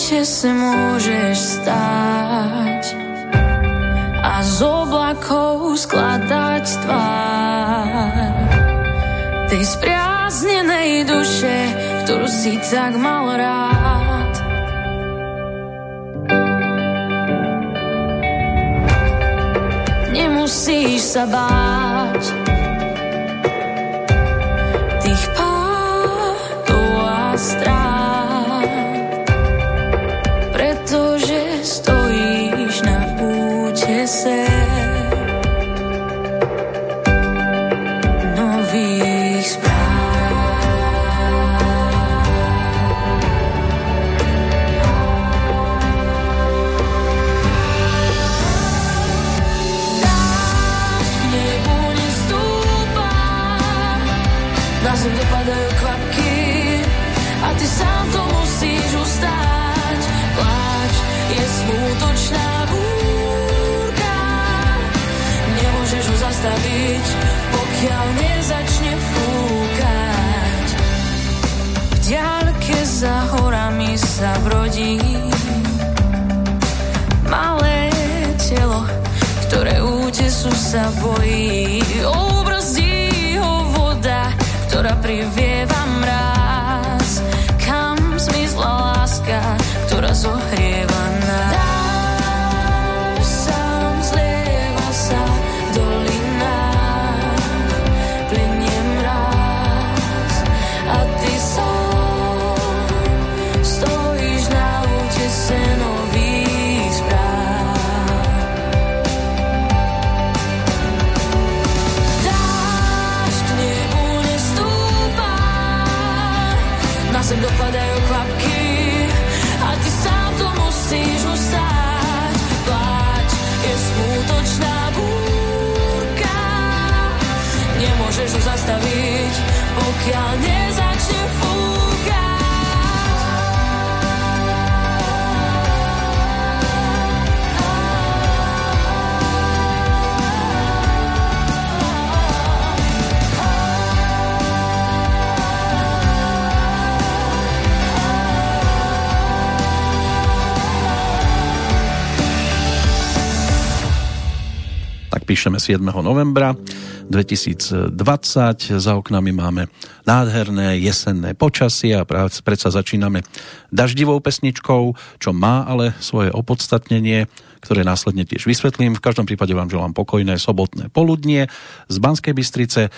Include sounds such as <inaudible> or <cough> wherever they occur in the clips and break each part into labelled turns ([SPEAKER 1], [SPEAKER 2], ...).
[SPEAKER 1] lete se môžeš stáť a z oblakov skladať tvár tej spriaznenej duše, ktorú si tak mal rád. Nemusíš sa báť, sa brodí malé telo, ktoré útesu sa bojí. Obrzdí ho voda, ktorá privieva mráz. Kam zmizla láska, ktorá zohrieva
[SPEAKER 2] píšeme 7. novembra 2020. Za oknami máme nádherné jesenné počasie a predsa začíname daždivou pesničkou, čo má ale svoje opodstatnenie, ktoré následne tiež vysvetlím. V každom prípade vám želám pokojné sobotné poludnie z Banskej Bystrice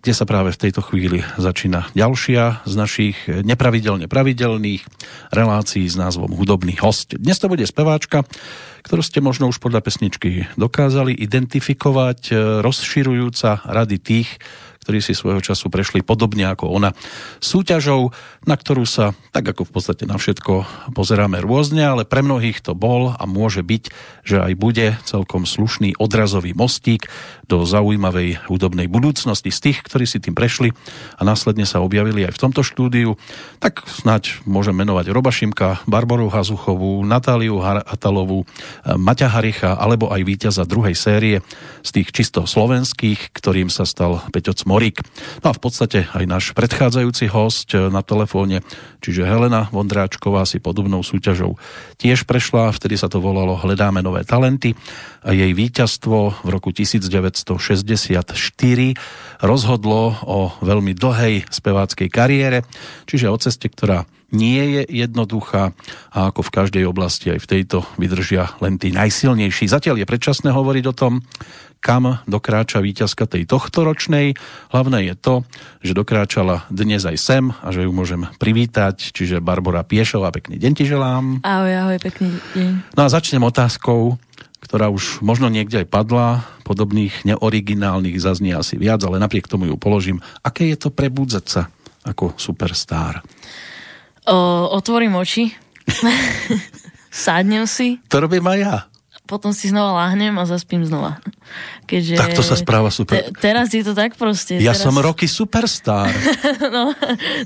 [SPEAKER 2] kde sa práve v tejto chvíli začína ďalšia z našich nepravidelne pravidelných relácií s názvom Hudobný host. Dnes to bude speváčka, ktorú ste možno už podľa pesničky dokázali identifikovať, e, rozširujúca rady tých, ktorí si svojho času prešli podobne ako ona súťažou, na ktorú sa, tak ako v podstate na všetko, pozeráme rôzne, ale pre mnohých to bol a môže byť, že aj bude celkom slušný odrazový mostík do zaujímavej hudobnej budúcnosti z tých, ktorí si tým prešli a následne sa objavili aj v tomto štúdiu. Tak snáď môžem menovať Roba Šimka, Barboru Hazuchovú, Natáliu Hatalovú, Maťa Haricha alebo aj víťaza druhej série z tých čisto slovenských, ktorým sa stal Peťo Cmor Morik. No a v podstate aj náš predchádzajúci host eh, na telefóne, čiže Helena Vondráčková si podobnou súťažou tiež prešla, vtedy sa to volalo Hledáme nové talenty a jej víťazstvo v roku 1964 rozhodlo o veľmi dlhej speváckej kariére, čiže o ceste, ktorá nie je jednoduchá a ako v každej oblasti aj v tejto vydržia len tí najsilnejší. Zatiaľ je predčasné hovoriť o tom, kam dokráča víťazka tej tohtoročnej. Hlavné je to, že dokráčala dnes aj sem a že ju môžem privítať, čiže Barbara Piešová, pekný deň ti želám.
[SPEAKER 1] Ahoj, ahoj, pekný deň.
[SPEAKER 2] No a začnem otázkou, ktorá už možno niekde aj padla, podobných neoriginálnych zaznie asi viac, ale napriek tomu ju položím. Aké je to prebudzať sa ako superstar?
[SPEAKER 1] Otvorím oči, <laughs> sadnem si.
[SPEAKER 2] To robím aj ja
[SPEAKER 1] potom si znova láhnem a zaspím znova.
[SPEAKER 2] Keďže tak to sa správa super.
[SPEAKER 1] Te, teraz je to tak proste.
[SPEAKER 2] Ja
[SPEAKER 1] teraz...
[SPEAKER 2] som roky superstar. <laughs>
[SPEAKER 1] no,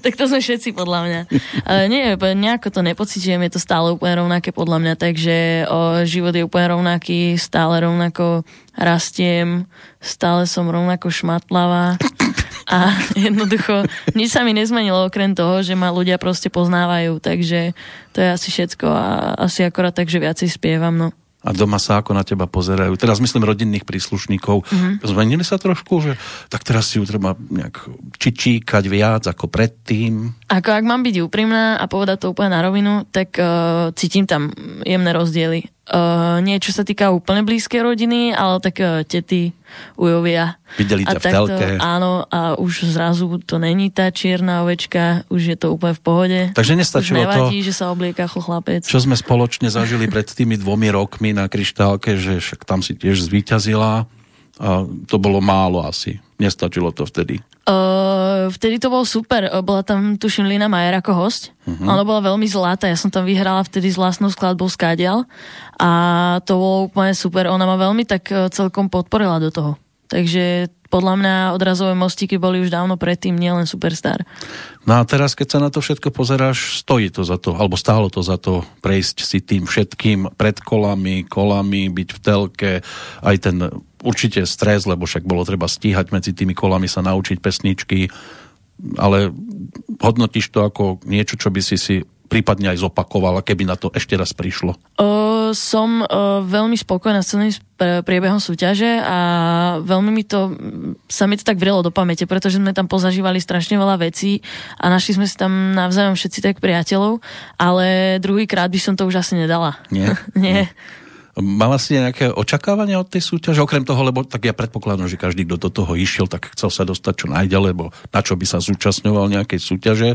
[SPEAKER 1] tak to sme všetci podľa mňa. Ale nie, nejako to nepocitujem, je to stále úplne rovnaké podľa mňa, takže o, život je úplne rovnaký, stále rovnako rastiem, stále som rovnako šmatlavá. A <laughs> jednoducho nič sa mi nezmenilo okrem toho, že ma ľudia proste poznávajú, takže to je asi všetko a asi akorát tak, že viacej spievam, no
[SPEAKER 2] a doma sa ako na teba pozerajú. Teraz myslím rodinných príslušníkov. Mm-hmm. Zmenili sa trošku, že tak teraz si ju treba nejak čičíkať viac ako predtým?
[SPEAKER 1] Ako ak mám byť úprimná a povedať to úplne na rovinu, tak uh, cítim tam jemné rozdiely. Uh, nie čo sa týka úplne blízkej rodiny, ale tak uh, tety, ujovia.
[SPEAKER 2] Videli ťa v telke.
[SPEAKER 1] Áno, a už zrazu to není tá čierna ovečka, už je to úplne v pohode.
[SPEAKER 2] Takže nestačilo
[SPEAKER 1] už nevadí,
[SPEAKER 2] to,
[SPEAKER 1] že sa oblieka chlapec.
[SPEAKER 2] Čo sme spoločne zažili pred tými dvomi rokmi na kryštálke, že však tam si tiež zvíťazila a to bolo málo asi. Nestačilo to vtedy.
[SPEAKER 1] Uh, vtedy to bolo super. Bola tam, tuším, Lina Majer ako host. Uh-huh. Ona bola veľmi zlatá. Ja som tam vyhrala vtedy s vlastnou skladbou Skádial. A to bolo úplne super. Ona ma veľmi tak e, celkom podporila do toho. Takže podľa mňa odrazové mostíky boli už dávno predtým, nielen Superstar.
[SPEAKER 2] No a teraz, keď sa na to všetko pozeráš, stojí to za to, alebo stálo to za to prejsť si tým všetkým pred kolami, kolami, byť v telke, aj ten určite stres, lebo však bolo treba stíhať medzi tými kolami, sa naučiť pesničky, ale hodnotíš to ako niečo, čo by si si prípadne aj zopakovala, keby na to ešte raz prišlo?
[SPEAKER 1] Uh, som uh, veľmi spokojná s celým priebehom súťaže a veľmi mi to, sa mi to tak vrelo do pamäte, pretože sme tam pozažívali strašne veľa vecí a našli sme si tam navzájom všetci tak priateľov, ale druhýkrát by som to už asi nedala.
[SPEAKER 2] Nie? <laughs>
[SPEAKER 1] Nie.
[SPEAKER 2] Mala si nejaké očakávania od tej súťaže? Okrem toho, lebo tak ja predpokladám, že každý, kto do toho išiel, tak chcel sa dostať čo najďalej, lebo na čo by sa zúčastňoval nejakej súťaže,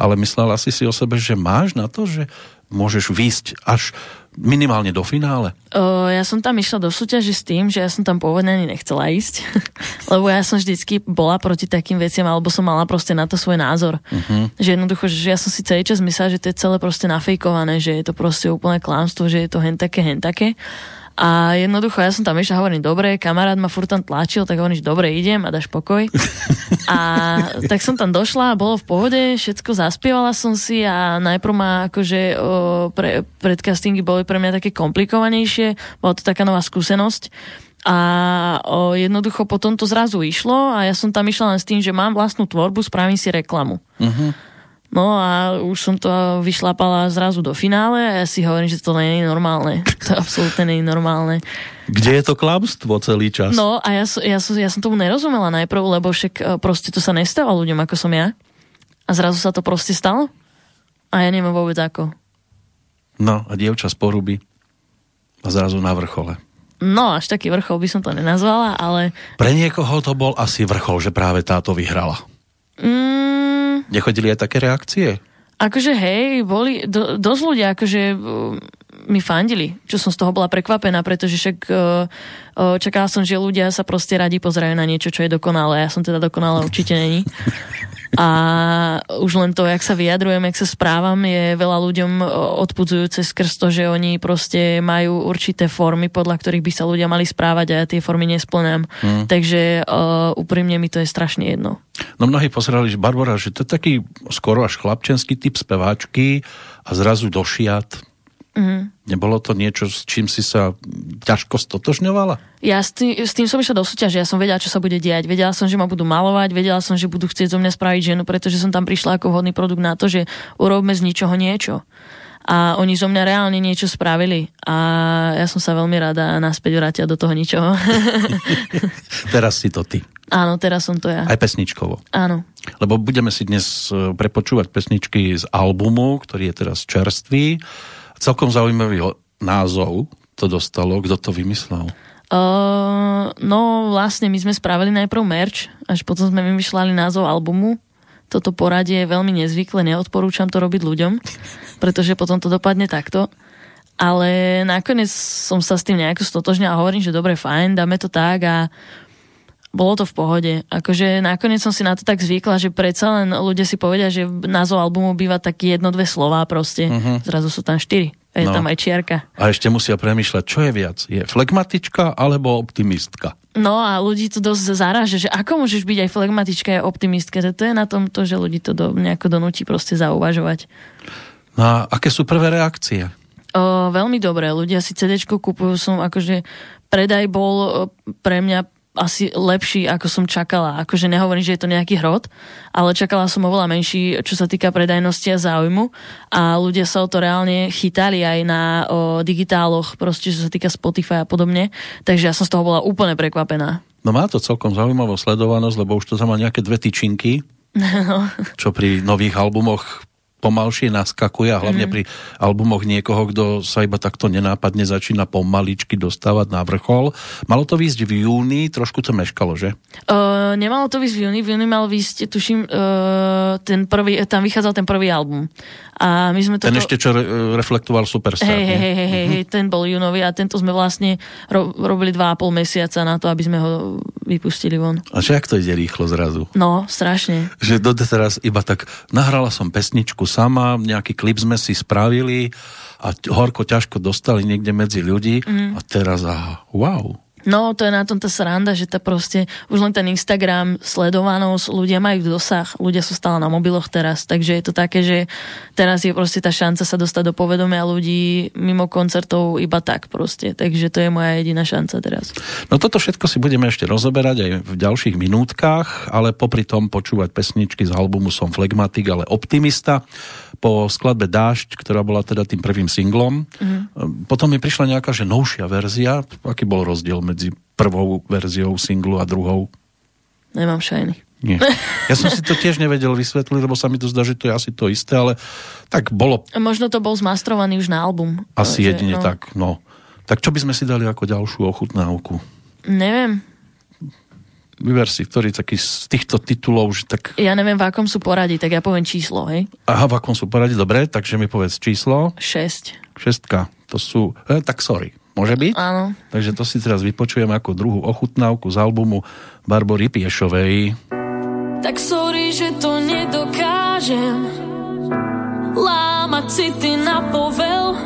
[SPEAKER 2] ale myslela si si o sebe, že máš na to, že môžeš výjsť až minimálne do finále?
[SPEAKER 1] O, ja som tam išla do súťaže s tým, že ja som tam pôvodne ani nechcela ísť, <laughs> lebo ja som vždycky bola proti takým veciam, alebo som mala proste na to svoj názor. Uh-huh. Že jednoducho, že ja som si celý čas myslela, že to je celé proste nafejkované, že je to proste úplné klamstvo, že je to hen také, hen také. A jednoducho ja som tam išla hovorím, dobre, kamarát ma furt tam tlačil, tak hovorím, dobre, idem a dáš pokoj. A tak som tam došla, bolo v pohode, všetko zaspievala som si a najprv ma akože o, pre, predcastingy boli pre mňa také komplikovanejšie, bola to taká nová skúsenosť. A o, jednoducho potom to zrazu išlo a ja som tam išla len s tým, že mám vlastnú tvorbu, spravím si reklamu. Uh-huh. No a už som to vyšlapala zrazu do finále a ja si hovorím, že to nie je normálne. To absolútne nie je normálne.
[SPEAKER 2] Kde je to klamstvo celý čas?
[SPEAKER 1] No a ja, ja, ja som tomu nerozumela najprv, lebo však e, proste to sa nestáva ľuďom ako som ja. A zrazu sa to proste stalo. A ja neviem vôbec ako.
[SPEAKER 2] No a dievča z poruby a zrazu na vrchole.
[SPEAKER 1] No, až taký vrchol by som to nenazvala, ale...
[SPEAKER 2] Pre niekoho to bol asi vrchol, že práve táto vyhrala.
[SPEAKER 1] Mm,
[SPEAKER 2] Nechodili aj také reakcie?
[SPEAKER 1] Akože hej, boli do, dosť ľudia, akože uh, mi fandili, čo som z toho bola prekvapená, pretože však uh, uh, čakala som, že ľudia sa proste radi pozerajú na niečo, čo je dokonalé. Ja som teda dokonalá určite není. <laughs> A už len to, jak sa vyjadrujem, jak sa správam, je veľa ľuďom odpudzujúce skrz to, že oni proste majú určité formy, podľa ktorých by sa ľudia mali správať a ja tie formy nesplňam. Hmm. Takže uh, úprimne mi to je strašne jedno.
[SPEAKER 2] No mnohí pozerali, že Barbara, že to je taký skoro až chlapčenský typ speváčky a zrazu došiat Mm-hmm. Nebolo to niečo, s čím si sa ťažko stotožňovala?
[SPEAKER 1] Ja s tým, s tým som išla do súťaže, ja som vedela, čo sa bude diať. Vedela som, že ma budú malovať, vedela som, že budú chcieť zo mňa spraviť ženu, pretože som tam prišla ako vhodný produkt na to, že urobme z ničoho niečo. A oni zo mňa reálne niečo spravili. A ja som sa veľmi rada naspäť vrátila do toho ničoho. <laughs> <laughs>
[SPEAKER 2] teraz si to ty.
[SPEAKER 1] Áno, teraz som to ja.
[SPEAKER 2] Aj pesničkovo.
[SPEAKER 1] Áno.
[SPEAKER 2] Lebo budeme si dnes e, prepočúvať pesničky z albumu, ktorý je teraz čerstvý Celkom zaujímavý názov to dostalo. Kto to vymyslel?
[SPEAKER 1] Uh, no vlastne my sme spravili najprv merch, až potom sme vymýšľali názov albumu. Toto poradie je veľmi nezvykle, neodporúčam to robiť ľuďom, <laughs> pretože potom to dopadne takto. Ale nakoniec som sa s tým nejako stotožnil a hovorím, že dobre, fajn, dáme to tak a bolo to v pohode. Akože nakoniec som si na to tak zvykla, že predsa len ľudia si povedia, že názov albumu býva taký jedno, dve slova proste. Uh-huh. Zrazu sú tam štyri. A je no. tam aj čiarka.
[SPEAKER 2] A ešte musia premyšľať, čo je viac. Je flegmatička alebo optimistka?
[SPEAKER 1] No a ľudí to dosť zaráže, že ako môžeš byť aj flegmatička a optimistka. To je na tom to, že ľudí to do, nejako donúti proste zauvažovať.
[SPEAKER 2] No a aké sú prvé reakcie?
[SPEAKER 1] O, veľmi dobré. Ľudia si CD kupujú. Som akože predaj bol pre mňa asi lepší, ako som čakala. Akože nehovorím, že je to nejaký hrot, ale čakala som oveľa menší, čo sa týka predajnosti a záujmu a ľudia sa o to reálne chytali aj na o, digitáloch, proste čo sa týka Spotify a podobne, takže ja som z toho bola úplne prekvapená.
[SPEAKER 2] No má to celkom zaujímavú sledovanosť, lebo už to tam má nejaké dve tyčinky, <laughs> no. čo pri nových albumoch pomalšie naskakuje a hlavne mm. pri albumoch niekoho, kto sa iba takto nenápadne začína pomaličky dostávať na vrchol. Malo to výsť v júni, trošku to meškalo, že?
[SPEAKER 1] Uh, nemalo to výsť v júni, v júni mal výsť, tuším, uh, ten prvý, tam vychádzal ten prvý album. A my sme
[SPEAKER 2] toto... Ten ešte, čo re, reflektoval Superstar.
[SPEAKER 1] Hej, hej, hej, hej, hej, ten bol júnový a tento sme vlastne ro, robili dva a pol mesiaca na to, aby sme ho vypustili von.
[SPEAKER 2] A čo, jak to ide rýchlo zrazu?
[SPEAKER 1] No, strašne.
[SPEAKER 2] Že do teraz iba tak nahrala som pesničku sama, nejaký klip sme si spravili a horko ťažko dostali niekde medzi ľudí mm. a teraz aha, wow.
[SPEAKER 1] No, to je na tom tá sranda, že tá proste, už len ten Instagram, sledovanosť, ľudia majú dosah, ľudia sú stále na mobiloch teraz, takže je to také, že teraz je proste tá šanca sa dostať do povedomia ľudí mimo koncertov iba tak proste, takže to je moja jediná šanca teraz.
[SPEAKER 2] No toto všetko si budeme ešte rozoberať aj v ďalších minútkach, ale popri tom počúvať pesničky z albumu Som flegmatik, ale optimista po skladbe Dášť, ktorá bola teda tým prvým singlom. Mm. Potom mi prišla nejaká že novšia verzia. Aký bol rozdiel medzi prvou verziou singlu a druhou?
[SPEAKER 1] Nemám šajny.
[SPEAKER 2] Nie. <laughs> Ja som si to tiež nevedel vysvetliť, lebo sa mi to zdá, že to je asi to isté, ale tak bolo...
[SPEAKER 1] Možno to bol zmastrovaný už na album.
[SPEAKER 2] Asi že, jedine no. tak, no. Tak čo by sme si dali ako ďalšiu ochutnávku?
[SPEAKER 1] Neviem
[SPEAKER 2] vyber si, ktorý taký z týchto titulov, že tak...
[SPEAKER 1] Ja neviem, v akom sú poradí, tak ja poviem číslo, hej?
[SPEAKER 2] Aha, v akom sú poradí, dobre, takže mi povedz číslo.
[SPEAKER 1] 6.
[SPEAKER 2] Šestka, to sú, eh, tak sorry, môže byť?
[SPEAKER 1] Áno.
[SPEAKER 2] Takže to si teraz vypočujem ako druhú ochutnávku z albumu Barbory Piešovej.
[SPEAKER 1] Tak sorry, že to nedokážem lámať si ty na povel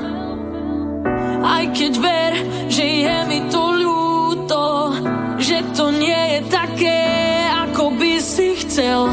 [SPEAKER 1] aj keď ver, že je mi to ľúto že to nie je také, ako by si chcel.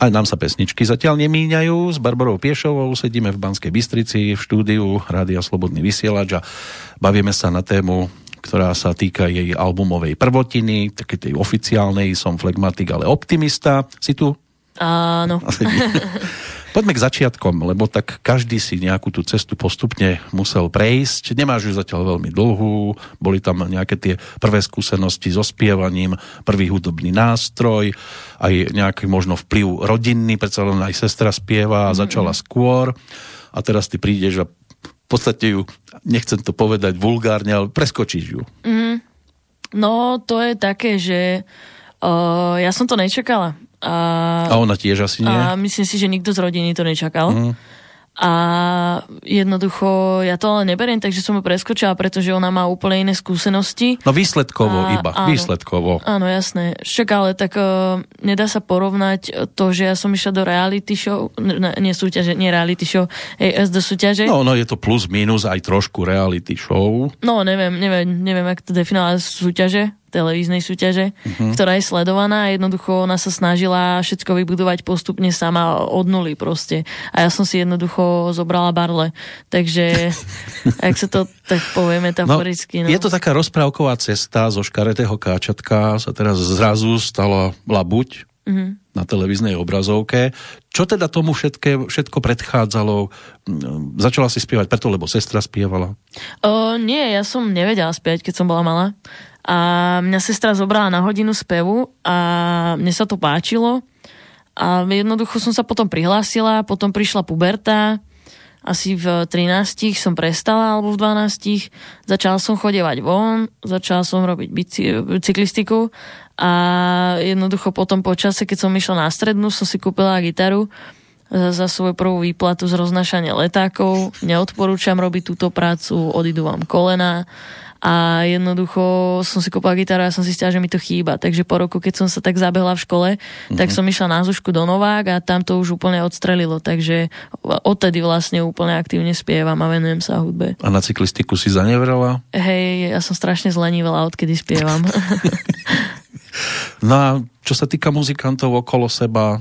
[SPEAKER 1] Aj
[SPEAKER 2] nám sa pesničky zatiaľ nemíňajú. S Barbarou Piešovou sedíme v Banskej Bystrici v štúdiu Rádia Slobodný vysielač a bavíme sa na tému, ktorá sa týka jej albumovej prvotiny, také tej oficiálnej, som flegmatik, ale optimista. Si tu?
[SPEAKER 1] Áno. <laughs>
[SPEAKER 2] Poďme k začiatkom, lebo tak každý si nejakú tú cestu postupne musel prejsť. Nemáš ju zatiaľ veľmi dlhú, boli tam nejaké tie prvé skúsenosti so spievaním, prvý hudobný nástroj, aj nejaký možno vplyv rodinný, predsa len aj sestra spieva a začala mm-hmm. skôr. A teraz ty prídeš a v podstate ju, nechcem to povedať vulgárne, ale preskočíš ju.
[SPEAKER 1] Mm-hmm. No, to je také, že uh, ja som to nečakala. A,
[SPEAKER 2] a ona tiež asi nie?
[SPEAKER 1] A myslím si, že nikto z rodiny to nečakal. Mm. A jednoducho ja to ale neberiem, takže som ju preskočila, pretože ona má úplne iné skúsenosti.
[SPEAKER 2] No výsledkovo a, iba, áno, výsledkovo.
[SPEAKER 1] Áno, jasné. Však ale tak uh, nedá sa porovnať to, že ja som išla do reality show, ne, nie súťaže, nie reality show, AS do súťaže.
[SPEAKER 2] No, no je to plus minus aj trošku reality show.
[SPEAKER 1] No neviem, neviem, neviem, ak to definovať súťaže televíznej súťaže, uh-huh. ktorá je sledovaná a jednoducho ona sa snažila všetko vybudovať postupne sama od nuly proste. A ja som si jednoducho zobrala barle. Takže, <laughs> ak sa to tak povie metaforicky.
[SPEAKER 2] No, no. Je to taká rozprávková cesta zo škaretého káčatka sa teraz zrazu stala labuť uh-huh. na televíznej obrazovke. Čo teda tomu všetké, všetko predchádzalo? Začala si spievať preto, lebo sestra spievala?
[SPEAKER 1] O, nie, ja som nevedela spievať, keď som bola malá. A mňa sestra zobrala na hodinu spevu a mne sa to páčilo. A jednoducho som sa potom prihlásila, potom prišla puberta, asi v 13 som prestala, alebo v 12 začala som chodevať von, začala som robiť cyklistiku a jednoducho potom po čase, keď som išla na strednú, som si kúpila gitaru za, za svoju prvú výplatu z roznašania letákov. Neodporúčam robiť túto prácu, odídu vám kolena a jednoducho som si kúpila gitaru a som si že mi to chýba. Takže po roku, keď som sa tak zabehla v škole, mm-hmm. tak som išla na Zušku do Novák a tam to už úplne odstrelilo. Takže odtedy vlastne úplne aktívne spievam a venujem sa hudbe.
[SPEAKER 2] A na cyklistiku si zanevrela?
[SPEAKER 1] Hej, ja som strašne zlenivela, odkedy spievam. <laughs> <laughs>
[SPEAKER 2] no a čo sa týka muzikantov okolo seba,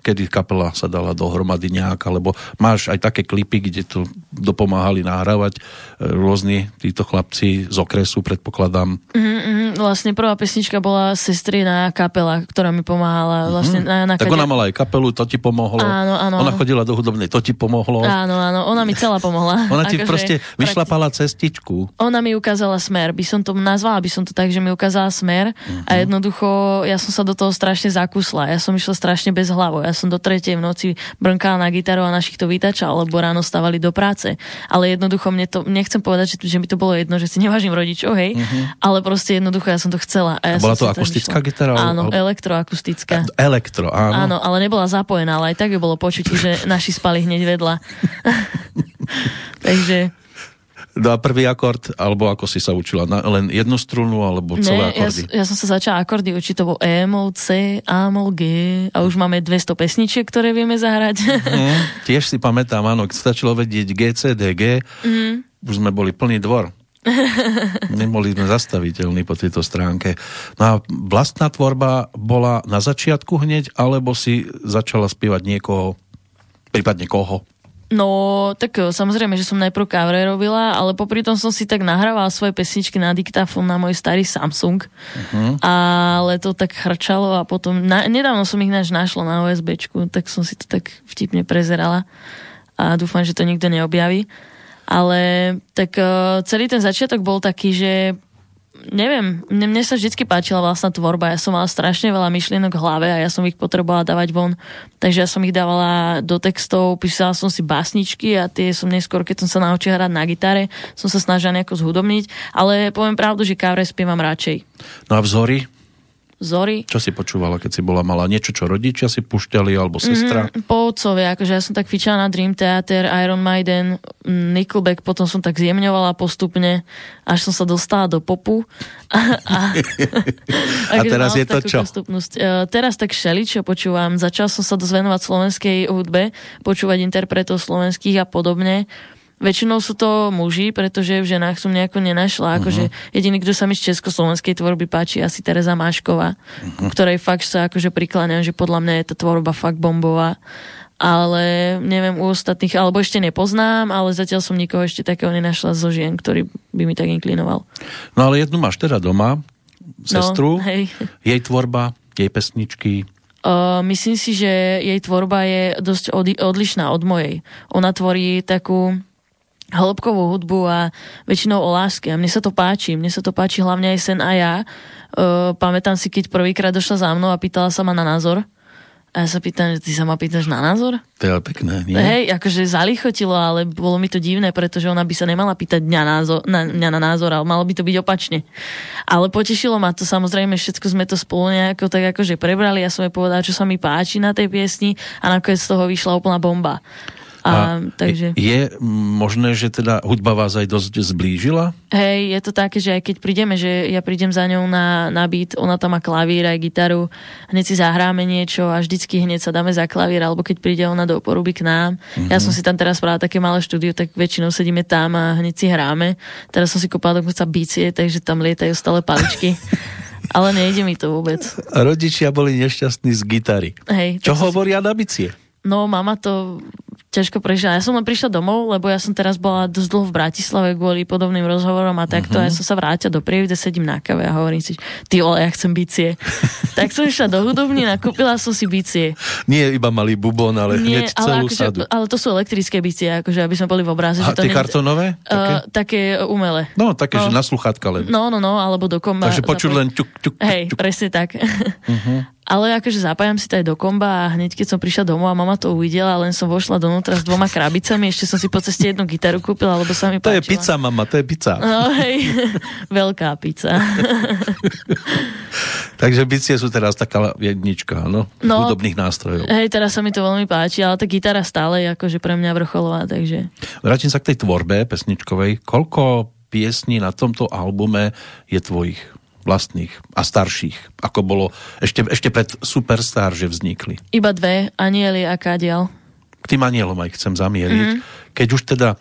[SPEAKER 2] kedy kapela sa dala dohromady nejak, alebo máš aj také klipy, kde to dopomáhali nahrávať e, rôzni títo chlapci z okresu, predpokladám.
[SPEAKER 1] Mm-hmm, vlastne prvá pesnička bola Sestrina kapela, ktorá mi pomáhala. Mhm. Vlastne mm-hmm. na, na
[SPEAKER 2] tak ona mala aj kapelu, to ti pomohlo.
[SPEAKER 1] Áno, áno.
[SPEAKER 2] Ona chodila do hudobnej, to ti pomohlo.
[SPEAKER 1] Áno, áno, ona mi celá pomohla. <laughs>
[SPEAKER 2] ona ti akože proste vyšlapala cestičku.
[SPEAKER 1] Ona mi ukázala smer, by som to nazvala, by som to tak, že mi ukázala smer mm-hmm. a jednoducho ja som sa do toho strašne zakusla. Ja som išla strašne bez hlavu hlavu. Ja som do tretej v noci brnkala na gitaru a našich to vytačal, lebo ráno stávali do práce. Ale jednoducho mne to, nechcem povedať, že, že mi to bolo jedno, že si nevážim rodičov, hej, uh-huh. ale proste jednoducho ja som to chcela. A, ja
[SPEAKER 2] a bola to akustická gitara?
[SPEAKER 1] Áno, ale... elektroakustická.
[SPEAKER 2] Elektro, áno.
[SPEAKER 1] Áno, ale nebola zapojená, ale aj tak ju bolo počuť, že naši spali hneď vedľa. <laughs> <laughs> Takže
[SPEAKER 2] No a prvý akord, alebo ako si sa učila, na, len jednu strunu, alebo celé
[SPEAKER 1] ne, akordy? Ja, ja som sa začala akordy učiť, to bol E, mol, C, A, mol, G a už máme 200 pesničiek, ktoré vieme zahrať.
[SPEAKER 2] Mm, <laughs> tiež si pamätám, áno, stačilo vedieť G, C, D, G, mm. už sme boli plný dvor. <laughs> Neboli sme zastaviteľní po tejto stránke. No a vlastná tvorba bola na začiatku hneď, alebo si začala spievať niekoho, prípadne koho?
[SPEAKER 1] No, tak e, samozrejme, že som najprv cover robila, ale popri tom som si tak nahrávala svoje pesničky na diktafón na môj starý Samsung. Uh-huh. Ale to tak hrčalo a potom, na, nedávno som ich náš našla na OSBčku, tak som si to tak vtipne prezerala a dúfam, že to nikto neobjaví. Ale tak uh, celý ten začiatok bol taký, že neviem, mne, mne sa vždy páčila vlastná tvorba, ja som mala strašne veľa myšlienok v hlave a ja som ich potrebovala dávať von, takže ja som ich dávala do textov, písala som si básničky a tie som neskôr, keď som sa naučila hrať na gitare, som sa snažila nejako zhudobniť, ale poviem pravdu, že kávre spievam radšej.
[SPEAKER 2] No a vzory?
[SPEAKER 1] Zory.
[SPEAKER 2] Čo si počúvala, keď si bola malá? Niečo, čo rodičia si pušťali, alebo sestra?
[SPEAKER 1] Mm, po otcovia, akože ja som tak fičala na Dream Theater, Iron Maiden, Nickelback, potom som tak zjemňovala postupne, až som sa dostala do popu. <laughs> A, a, <laughs>
[SPEAKER 2] a, a teraz je to čo?
[SPEAKER 1] Uh, teraz tak šeli, čo počúvam. Začal som sa dozvenovať slovenskej hudbe, počúvať interpretov slovenských a podobne. Väčšinou sú to muži, pretože v ženách som nejako nenašla. Akože uh-huh. jediný, kto sa mi z československej tvorby páči, asi Teresa Mášková, uh-huh. ktorej fakt sa akože prikláňam, že podľa mňa je tá tvorba fakt bombová. Ale neviem u ostatných, alebo ešte nepoznám, ale zatiaľ som nikoho ešte takého nenašla zo žien, ktorý by mi tak inklinoval.
[SPEAKER 2] No ale jednu máš teda doma, sestru, no, hej. jej tvorba, jej pesničky,
[SPEAKER 1] Uh, myslím si, že jej tvorba je dosť odlišná od mojej. Ona tvorí takú hĺbkovú hudbu a väčšinou o láske. A mne sa to páči. Mne sa to páči hlavne aj sen a ja. Uh, pamätám si, keď prvýkrát došla za mnou a pýtala sa ma na názor. A ja sa pýtam, že ty sa ma pýtaš na názor?
[SPEAKER 2] To je pekné, nie?
[SPEAKER 1] Hej, akože zalichotilo, ale bolo mi to divné, pretože ona by sa nemala pýtať mňa, názor, na, mňa na názor, ale malo by to byť opačne. Ale potešilo ma to, samozrejme, všetko sme to spolu nejako tak akože prebrali, ja som jej povedala, čo sa mi páči na tej piesni a nakoniec z toho vyšla úplná bomba.
[SPEAKER 2] A, a takže... Je možné, že teda hudba vás aj dosť zblížila?
[SPEAKER 1] Hej, je to také, že aj keď prídeme, že ja prídem za ňou na, na beat, ona tam má klavír aj gitaru, hneď si zahráme niečo a vždycky hneď sa dáme za klavír, alebo keď príde ona do poruby k nám. Mm-hmm. Ja som si tam teraz spravila také malé štúdio, tak väčšinou sedíme tam a hneď si hráme. Teraz som si kopala dokonca bicie, takže tam lietajú stále paličky. <laughs> Ale nejde mi to vôbec.
[SPEAKER 2] Rodičia boli nešťastní z gitary.
[SPEAKER 1] Hej,
[SPEAKER 2] Čo hovoria na bicie?
[SPEAKER 1] No, mama to ťažko prežila. Ja som len prišla domov, lebo ja som teraz bola dosť dlho v Bratislave kvôli podobným rozhovorom a takto. Uh-huh. Ja som sa vrátila do Prievidze, sedím na kave a hovorím si, ty vole, ja chcem bicie. <laughs> tak som išla do hudobní, nakúpila som si bicie.
[SPEAKER 2] Nie iba malý bubon, ale Nie, hneď celú ale akože, sadu.
[SPEAKER 1] Ale to sú elektrické bicie, akože aby sme boli v obráze.
[SPEAKER 2] A tie nie... kartonové?
[SPEAKER 1] Uh, také? také umelé.
[SPEAKER 2] No, také, no. že na sluchátka len.
[SPEAKER 1] No, no, no, alebo do komba.
[SPEAKER 2] Takže počuť len ťuk, ťuk, ťuk,
[SPEAKER 1] Hej, presne tak. Uh-huh. <laughs> Ale akože zapájam si to aj do komba a hneď keď som prišla domov a mama to uvidela, len som vošla donútra s dvoma krabicami, ešte som si po ceste jednu gitaru kúpila, lebo sa mi
[SPEAKER 2] To páčila. je pizza, mama, to je pizza.
[SPEAKER 1] No hej, <laughs> veľká pizza. <laughs>
[SPEAKER 2] Takže bicie sú teraz taká jednička, no, no hudobných nástrojov.
[SPEAKER 1] Hej, teraz sa mi to veľmi páči, ale tá gitara stále je akože pre mňa vrcholová, takže...
[SPEAKER 2] Vrátim sa k tej tvorbe pesničkovej. Koľko piesní na tomto albume je tvojich? Vlastných a starších, ako bolo ešte, ešte pred Superstar, že vznikli?
[SPEAKER 1] Iba dve, Anieli a Kádiel.
[SPEAKER 2] K tým anielom aj chcem zamieriť. Mm. Keď už teda e,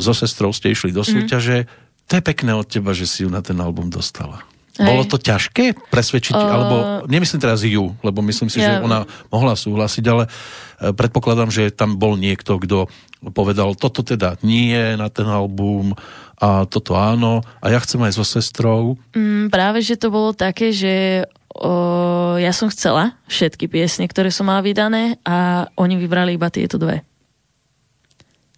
[SPEAKER 2] so sestrou ste išli do mhm. súťaže, mm. to je pekné od teba, že si ju na ten album dostala. Hej. Bolo to ťažké presvedčiť, uh, alebo nemyslím teraz ju, lebo myslím si, ja, že ona mohla súhlasiť, ale e, predpokladám, že tam bol niekto, kto povedal, toto teda nie na ten album, a toto áno a ja chcem aj so sestrou.
[SPEAKER 1] Mm, práve, že to bolo také, že o, ja som chcela všetky piesne, ktoré som mala vydané a oni vybrali iba tieto dve.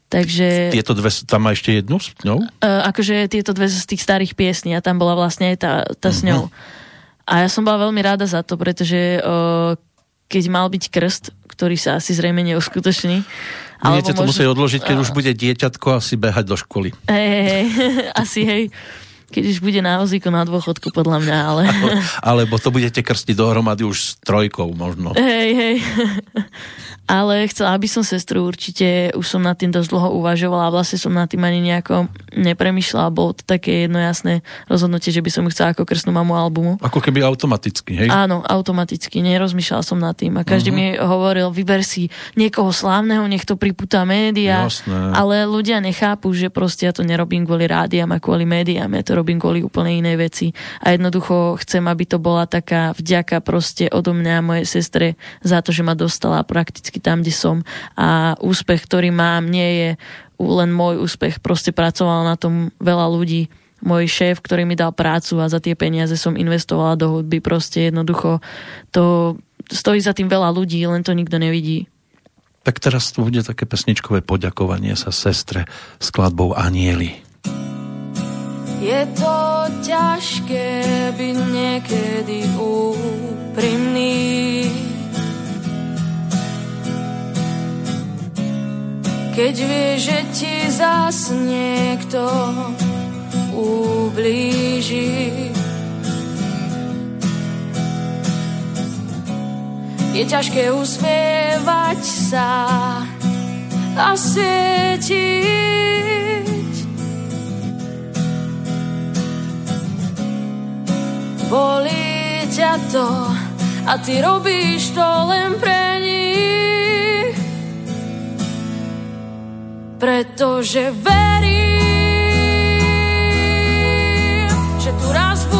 [SPEAKER 1] Takže...
[SPEAKER 2] Tieto dve, tam má ešte jednu s ňou?
[SPEAKER 1] Uh, akože tieto dve z tých starých piesní a tam bola vlastne aj tá, tá uh-huh. s mhm. ňou. A ja som bola veľmi rada za to, pretože uh, keď mal byť krst, ktorý sa asi zrejme neuskutoční,
[SPEAKER 2] Budete to možno... musieť odložiť, keď už bude dieťatko asi behať do školy.
[SPEAKER 1] Hej, hej, hej. <laughs> asi hej. Keď už bude na vozíku na dôchodku, podľa mňa, ale... <laughs>
[SPEAKER 2] Alebo to budete krstiť dohromady už s trojkou možno.
[SPEAKER 1] Hej, hej ale chcela by som sestru určite, už som nad tým dosť dlho uvažovala a vlastne som nad tým ani nejako nepremýšľala, bolo to také jednojasné rozhodnutie, že by som ju chcela ako krstnú mamu albumu.
[SPEAKER 2] Ako keby automaticky, hej?
[SPEAKER 1] Áno, automaticky, nerozmýšľala som nad tým a každý uh-huh. mi hovoril, vyber si niekoho slávneho, nech to priputá média, Jasné. ale ľudia nechápu, že proste ja to nerobím kvôli rádiam a kvôli médiám, ja to robím kvôli úplne inej veci a jednoducho chcem, aby to bola taká vďaka proste odo mňa a mojej sestre za to, že ma dostala prakticky vždycky tam, kde som. A úspech, ktorý mám, nie je len môj úspech, proste pracoval na tom veľa ľudí. Môj šéf, ktorý mi dal prácu a za tie peniaze som investovala do hudby, proste jednoducho to stojí za tým veľa ľudí, len to nikto nevidí.
[SPEAKER 2] Tak teraz tu bude také pesničkové poďakovanie sa sestre skladbou Anieli.
[SPEAKER 3] Je to ťažké byť niekedy úprimný keď vieš, že ti zas niekto ublíži. Je ťažké usmievať sa a svietiť. Bolí ťa to a ty robíš to len pre nich pretože verím, že tu raz budú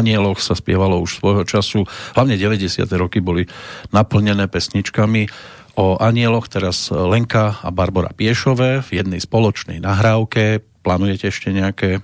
[SPEAKER 2] anieloch sa spievalo už svojho času. Hlavne 90. roky boli naplnené pesničkami o anieloch. Teraz Lenka a Barbara Piešové v jednej spoločnej nahrávke. Plánujete ešte nejaké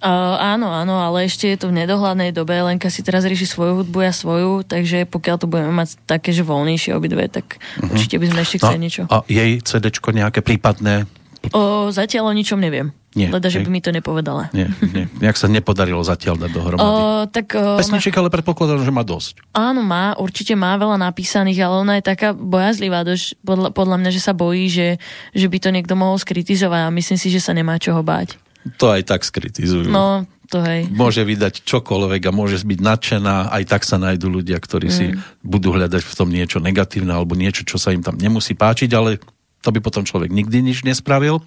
[SPEAKER 1] Uh, áno, áno, ale ešte je to v nedohľadnej dobe. Lenka si teraz rieši svoju hudbu a svoju, takže pokiaľ to budeme mať také, že voľnejšie obidve, tak uh-huh. určite by sme ešte chceli niečo.
[SPEAKER 2] a jej CDčko nejaké prípadné?
[SPEAKER 1] O, zatiaľ o ničom neviem.
[SPEAKER 2] Nie,
[SPEAKER 1] Leda, že by mi to nepovedala.
[SPEAKER 2] Nie, nie. Nejak sa nepodarilo zatiaľ dať dohromady.
[SPEAKER 1] O, tak, o,
[SPEAKER 2] Pesničiek ale predpokladám, že má dosť.
[SPEAKER 1] Áno, má, určite má veľa napísaných, ale ona je taká bojazlivá, dosť, podľa, podľa mňa, že sa bojí, že, že by to niekto mohol skritizovať a myslím si, že sa nemá čoho báť.
[SPEAKER 2] To aj tak skritizujú.
[SPEAKER 1] No, to hej.
[SPEAKER 2] Môže vydať čokoľvek a môže byť nadšená, aj tak sa nájdú ľudia, ktorí mm. si budú hľadať v tom niečo negatívne alebo niečo, čo sa im tam nemusí páčiť, ale to by potom človek nikdy nič nespravil.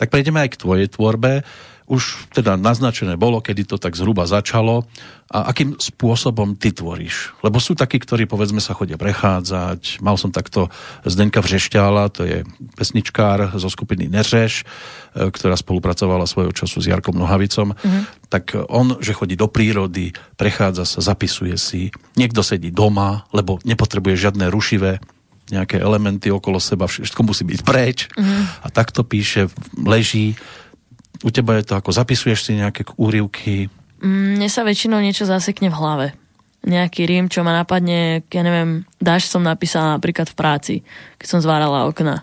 [SPEAKER 2] Tak prejdeme aj k tvojej tvorbe. Už teda naznačené bolo, kedy to tak zhruba začalo a akým spôsobom ty tvoríš. Lebo sú takí, ktorí povedzme sa chodia prechádzať. Mal som takto Zdenka Vřešťála, to je pesničkár zo skupiny Neřeš, e, ktorá spolupracovala svojho času s Jarkom Nohavicom. Mm-hmm. Tak on, že chodí do prírody, prechádza sa, zapisuje si. Niekto sedí doma, lebo nepotrebuje žiadne rušivé nejaké elementy okolo seba, všetko musí byť preč mm. a takto píše, leží. U teba je to ako, zapisuješ si nejaké úrivky?
[SPEAKER 1] Mm, mne sa väčšinou niečo zasekne v hlave. Nejaký rím, čo ma napadne, ja neviem, dáš som napísala napríklad v práci, keď som zvárala okna.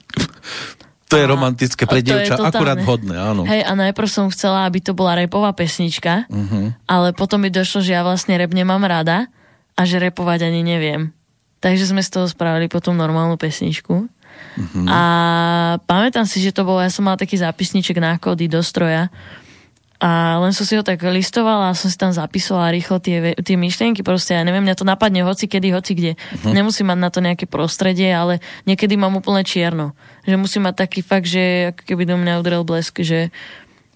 [SPEAKER 2] To je romantické pre dievča, akurát vhodné, áno.
[SPEAKER 1] Hej, a najprv som chcela, aby to bola repová pesnička, uh-huh. ale potom mi došlo, že ja vlastne rep nemám rada a že repovať ani neviem. Takže sme z toho spravili potom normálnu pesničku. Uh-huh. A pamätám si, že to bolo, ja som mal taký zápisníček na kódy do stroja a len som si ho tak listovala a som si tam zapisovala rýchlo tie, tie myšlienky. Proste ja neviem, mňa to napadne hoci kedy, hoci kde. Uh-huh. Nemusím mať na to nejaké prostredie, ale niekedy mám úplne čierno. Že musím mať taký fakt, že ako keby do mňa udrel blesk, že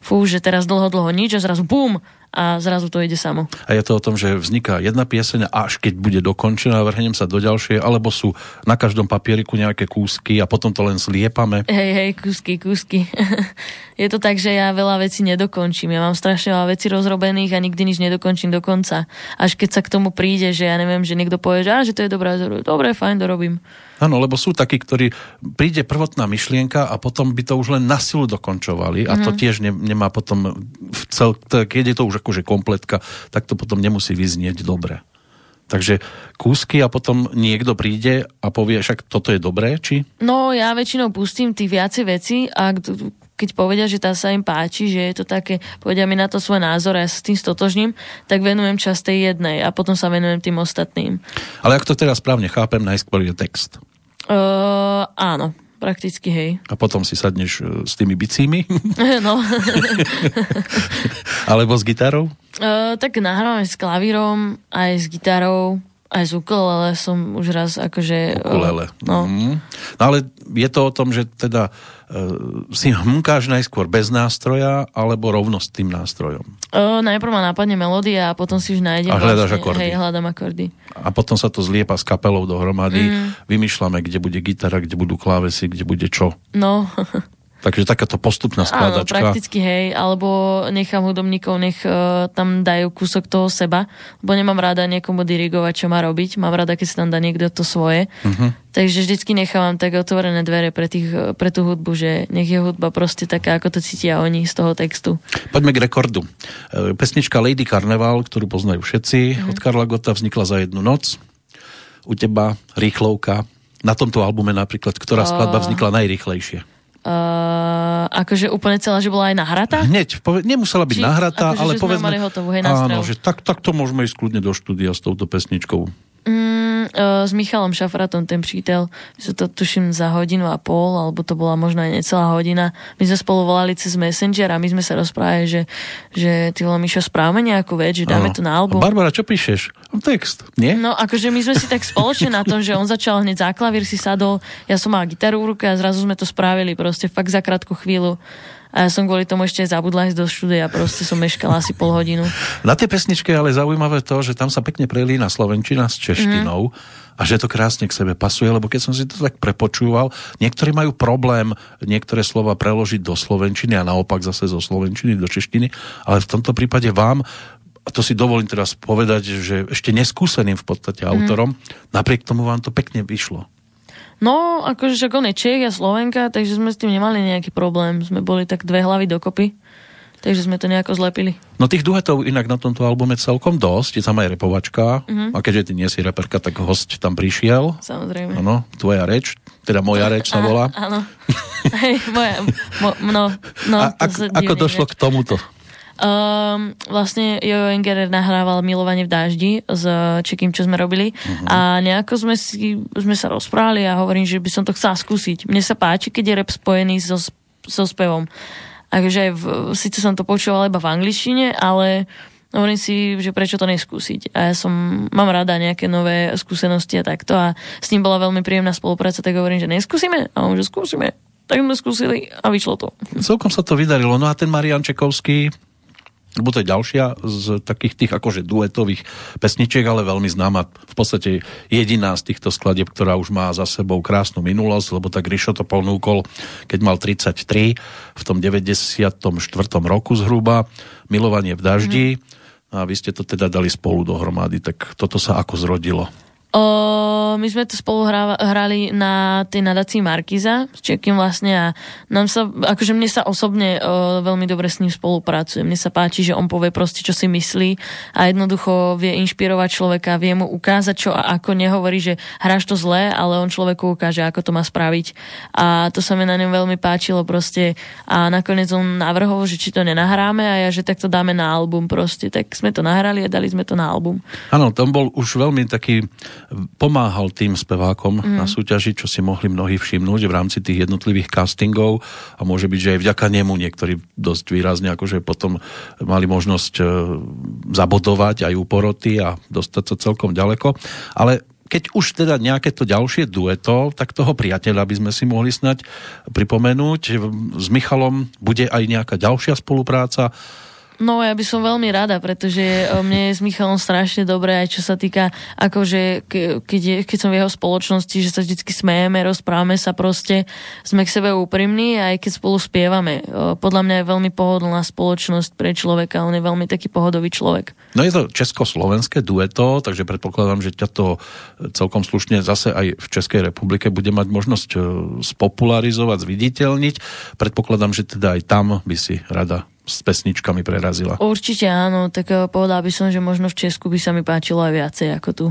[SPEAKER 1] fú, že teraz dlho, dlho nič a zrazu bum, a zrazu to ide samo.
[SPEAKER 2] A je to o tom, že vzniká jedna pieseň a až keď bude dokončená, vrhnem sa do ďalšej, alebo sú na každom papieriku nejaké kúsky a potom to len sliepame.
[SPEAKER 1] Hej, hej, kúsky, kúsky. <laughs> je to tak, že ja veľa vecí nedokončím. Ja mám strašne veľa vecí rozrobených a nikdy nič nedokončím do konca. Až keď sa k tomu príde, že ja neviem, že niekto povie, že, á, že to je dobré, dobre, fajn, dorobím.
[SPEAKER 2] Áno, lebo sú takí, ktorí príde prvotná myšlienka a potom by to už len na silu dokončovali a mm. to mhm. tiež ne, nemá potom v cel, keď je to už akože kompletka, tak to potom nemusí vyznieť dobre. Takže kúsky a potom niekto príde a povie, však toto je dobré, či?
[SPEAKER 1] No, ja väčšinou pustím tých viacej veci a keď povedia, že tá sa im páči, že je to také, povedia mi na to svoj názor a ja sa s tým stotožním, tak venujem čas tej jednej a potom sa venujem tým ostatným.
[SPEAKER 2] Ale ak to teraz správne chápem, najskôr je text.
[SPEAKER 1] Uh, áno, prakticky, hej.
[SPEAKER 2] A potom si sadneš uh, s tými bicími? <laughs>
[SPEAKER 1] no. <laughs>
[SPEAKER 2] Alebo s gitarou?
[SPEAKER 1] Uh, tak nahrávame s klavírom, aj s gitarou, aj z ukulele som už raz akože...
[SPEAKER 2] Ukulele. No. Mm. no ale je to o tom, že teda uh, si hmkáš najskôr bez nástroja alebo rovno s tým nástrojom?
[SPEAKER 1] Uh, najprv ma napadne melódia a potom si už nájdem...
[SPEAKER 2] A hľadaš vlastne, akordy.
[SPEAKER 1] Hej, hľadám akordy.
[SPEAKER 2] A potom sa to zliepa s kapelou dohromady. Mm. Vymýšľame, kde bude gitara, kde budú klávesy, kde bude čo.
[SPEAKER 1] No... <laughs>
[SPEAKER 2] Takže takáto postupná skladačka.
[SPEAKER 1] Áno, prakticky hej, alebo nechám hudobníkov, nech uh, tam dajú kúsok toho seba, bo nemám rada niekomu dirigovať, čo má robiť, mám rada, keď si tam dá niekto to svoje. Uh-huh. Takže vždycky nechávam tak otvorené dvere pre, tých, pre tú hudbu, že nech je hudba proste taká, ako to cítia oni z toho textu.
[SPEAKER 2] Poďme k rekordu. E, pesnička Lady Carnival, ktorú poznajú všetci, uh-huh. od Karla Gota vznikla za jednu noc. U teba rýchlovka. Na tomto albume napríklad, ktorá skladba vznikla najrýchlejšie?
[SPEAKER 1] Uh, akože úplne celá, že bola aj nahratá?
[SPEAKER 2] Hneď, pove- nemusela byť Či, nahratá,
[SPEAKER 1] akože,
[SPEAKER 2] ale povedzme...
[SPEAKER 1] Mali hotovú, hej,
[SPEAKER 2] áno, že tak, tak to môžeme ísť kľudne do štúdia s touto pesničkou.
[SPEAKER 1] Mm, uh, s Michalom Šafratom, ten přítel, my sa to tuším za hodinu a pol, alebo to bola možno aj necelá hodina. My sme spolu volali cez Messenger a my sme sa rozprávali, že, že ty vole Mišo, správame nejakú vec, že dáme to na album.
[SPEAKER 2] A Barbara, čo píšeš? Text, nie?
[SPEAKER 1] No, akože my sme si tak spoločne na tom, že on začal hneď za klavír, si sadol, ja som mal gitaru v ruke a zrazu sme to spravili proste fakt za krátku chvíľu. A ja som kvôli tomu ešte zabudla ísť do štúdia, proste som meškala asi pol hodinu.
[SPEAKER 2] Na tej pesničke ale zaujímavé to, že tam sa pekne prelína slovenčina s češtinou. Mm a že to krásne k sebe pasuje, lebo keď som si to tak prepočúval, niektorí majú problém niektoré slova preložiť do slovenčiny a naopak zase zo slovenčiny do češtiny, ale v tomto prípade vám a to si dovolím teraz povedať, že ešte neskúseným v podstate autorom, mm. napriek tomu vám to pekne vyšlo.
[SPEAKER 1] No, akože však on je Čech a Slovenka, takže sme s tým nemali nejaký problém. Sme boli tak dve hlavy dokopy, takže sme to nejako zlepili.
[SPEAKER 2] No tých duetov inak na tomto albume celkom dosť, je tam aj repovačka mm-hmm. a keďže ty nie si reperka, tak host tam prišiel.
[SPEAKER 1] Samozrejme.
[SPEAKER 2] Áno, tvoja reč, teda moja reč sa volá.
[SPEAKER 1] Áno, hej, moja, mo, no, no,
[SPEAKER 2] a, ak, ako došlo k tomuto?
[SPEAKER 1] Um, vlastne Jojo Engerer nahrával Milovanie v dáždi s Čekým, čo sme robili uh-huh. a nejako sme, si, sme sa rozprávali a hovorím, že by som to chcela skúsiť. Mne sa páči, keď je rap spojený so, so spevom. Takže síce som to počúvala iba v angličtine, ale hovorím si, že prečo to neskúsiť. A ja som, mám rada nejaké nové skúsenosti a takto a s ním bola veľmi príjemná spolupráca, tak hovorím, že neskúsime a on, že skúsime. Tak sme skúsili a vyšlo to.
[SPEAKER 2] Celkom sa to vydarilo. No a ten Marian Čekovský, lebo to je ďalšia z takých tých akože duetových pesničiek, ale veľmi známa. V podstate jediná z týchto skladieb, ktorá už má za sebou krásnu minulosť, lebo tak Rišo to ponúkol, keď mal 33, v tom 94. roku zhruba, Milovanie v daždi. Mm. A vy ste to teda dali spolu dohromady, tak toto sa ako zrodilo?
[SPEAKER 1] O, my sme to spolu hra, hrali na tej nadácii Markiza s Čekým vlastne a nám sa, akože mne sa osobne o, veľmi dobre s ním spolupracuje. Mne sa páči, že on povie proste, čo si myslí a jednoducho vie inšpirovať človeka, vie mu ukázať, čo a ako nehovorí, že hráš to zle, ale on človeku ukáže, ako to má spraviť. A to sa mi na ňom veľmi páčilo proste a nakoniec on navrhol, že či to nenahráme a ja, že tak to dáme na album proste. Tak sme to nahrali a dali sme to na album.
[SPEAKER 2] Áno, tam bol už veľmi taký pomáhal tým spevákom mm. na súťaži, čo si mohli mnohí všimnúť v rámci tých jednotlivých castingov a môže byť, že aj vďaka nemu niektorí dosť výrazne akože potom mali možnosť e, zabodovať aj u poroty a dostať sa celkom ďaleko. Ale keď už teda nejaké to ďalšie dueto, tak toho priateľa by sme si mohli snať pripomenúť. S Michalom bude aj nejaká ďalšia spolupráca
[SPEAKER 1] No ja by som veľmi rada, pretože e, mne je s Michalom strašne dobré, aj čo sa týka, akože keď, je, keď som v jeho spoločnosti, že sa vždy smejeme, rozprávame sa proste, sme k sebe úprimní aj keď spolu spievame. E, podľa mňa je veľmi pohodlná spoločnosť pre človeka, on je veľmi taký pohodový človek.
[SPEAKER 2] No je to československé dueto, takže predpokladám, že ťa to celkom slušne zase aj v Českej republike bude mať možnosť spopularizovať, zviditeľniť. Predpokladám, že teda aj tam by si rada s pesničkami prerazila.
[SPEAKER 1] Určite áno, tak eh, povedal by som, že možno v Česku by sa mi páčilo aj viacej ako tu.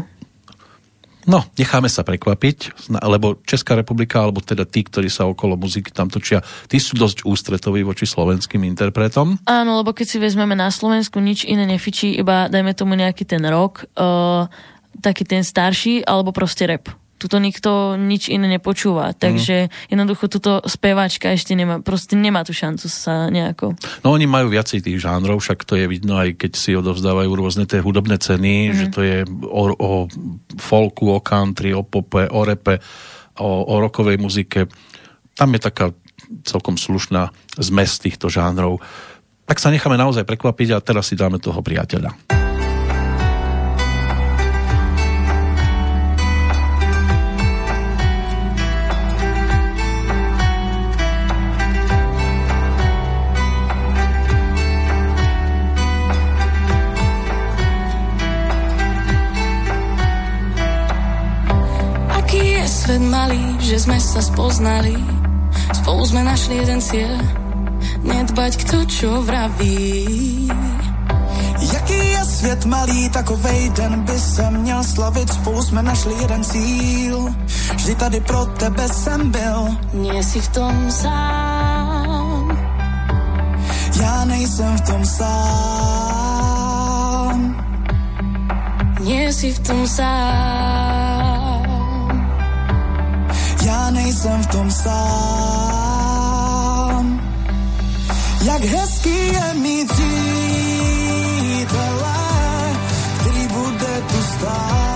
[SPEAKER 2] No, necháme sa prekvapiť, lebo Česká republika, alebo teda tí, ktorí sa okolo muziky tam točia, tí sú dosť ústretoví voči slovenským interpretom.
[SPEAKER 1] Áno, lebo keď si vezmeme na Slovensku, nič iné nefičí, iba dajme tomu nejaký ten rok, uh, taký ten starší, alebo proste rap tuto nikto nič iné nepočúva. Takže mm. jednoducho túto speváčka ešte nemá, proste nemá tú šancu sa nejako.
[SPEAKER 2] No oni majú viacej tých žánrov, však to je vidno aj keď si odovzdávajú rôzne tie hudobné ceny, mm. že to je o, o folku, o country, o pope, o repe, o, o rokovej muzike. Tam je taká celkom slušná zmes týchto žánrov. Tak sa necháme naozaj prekvapiť a teraz si dáme toho priateľa.
[SPEAKER 3] Že sme sa spoznali. Spolu sme našli jeden cieľ, nedbať kto čo vraví.
[SPEAKER 4] Jaký je svět malý, takovej den by se měl slavit, spolu jsme našli jeden cíl. Vždy tady pro tebe jsem byl.
[SPEAKER 3] Nie si v tom sám.
[SPEAKER 4] Já nejsem v tom sám.
[SPEAKER 3] Nie si v tom sám
[SPEAKER 4] já nejsem v tom sám. Jak hezký je mít přítele, který bude tu stát.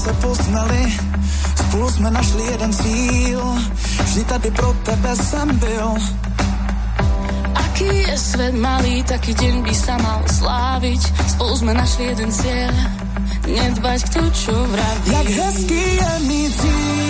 [SPEAKER 3] Se
[SPEAKER 4] poznali, spolu jsme našli jeden cíl, vždy tady pro tebe jsem byl.
[SPEAKER 3] Aký je svet malý, taký deň by sa mal sláviť. Spolu sme našli jeden cieľ, nedbať kto čo vraví.
[SPEAKER 4] Jak hezký je mi cítele,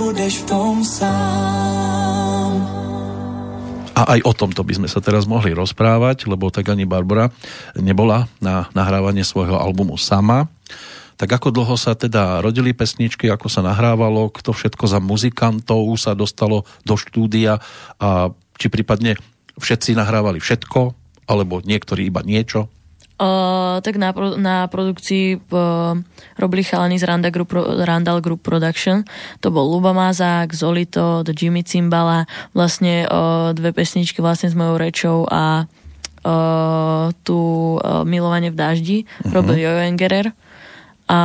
[SPEAKER 4] nebudeš v tom sám.
[SPEAKER 2] A aj o tomto by sme sa teraz mohli rozprávať, lebo tak ani Barbara nebola na nahrávanie svojho albumu sama. Tak ako dlho sa teda rodili pesničky, ako sa nahrávalo, kto všetko za muzikantov sa dostalo do štúdia a či prípadne všetci nahrávali všetko, alebo niektorí iba niečo?
[SPEAKER 1] Uh, tak na, na produkcii uh, robili chalani z Randa Group, Randall Group Production. To bol Luba Mazák, Zolito, The Jimmy Cimbala, vlastne uh, dve pesničky vlastne s mojou rečou a uh, tu uh, Milovanie v daždi uh-huh. robil Jojo Engerer. A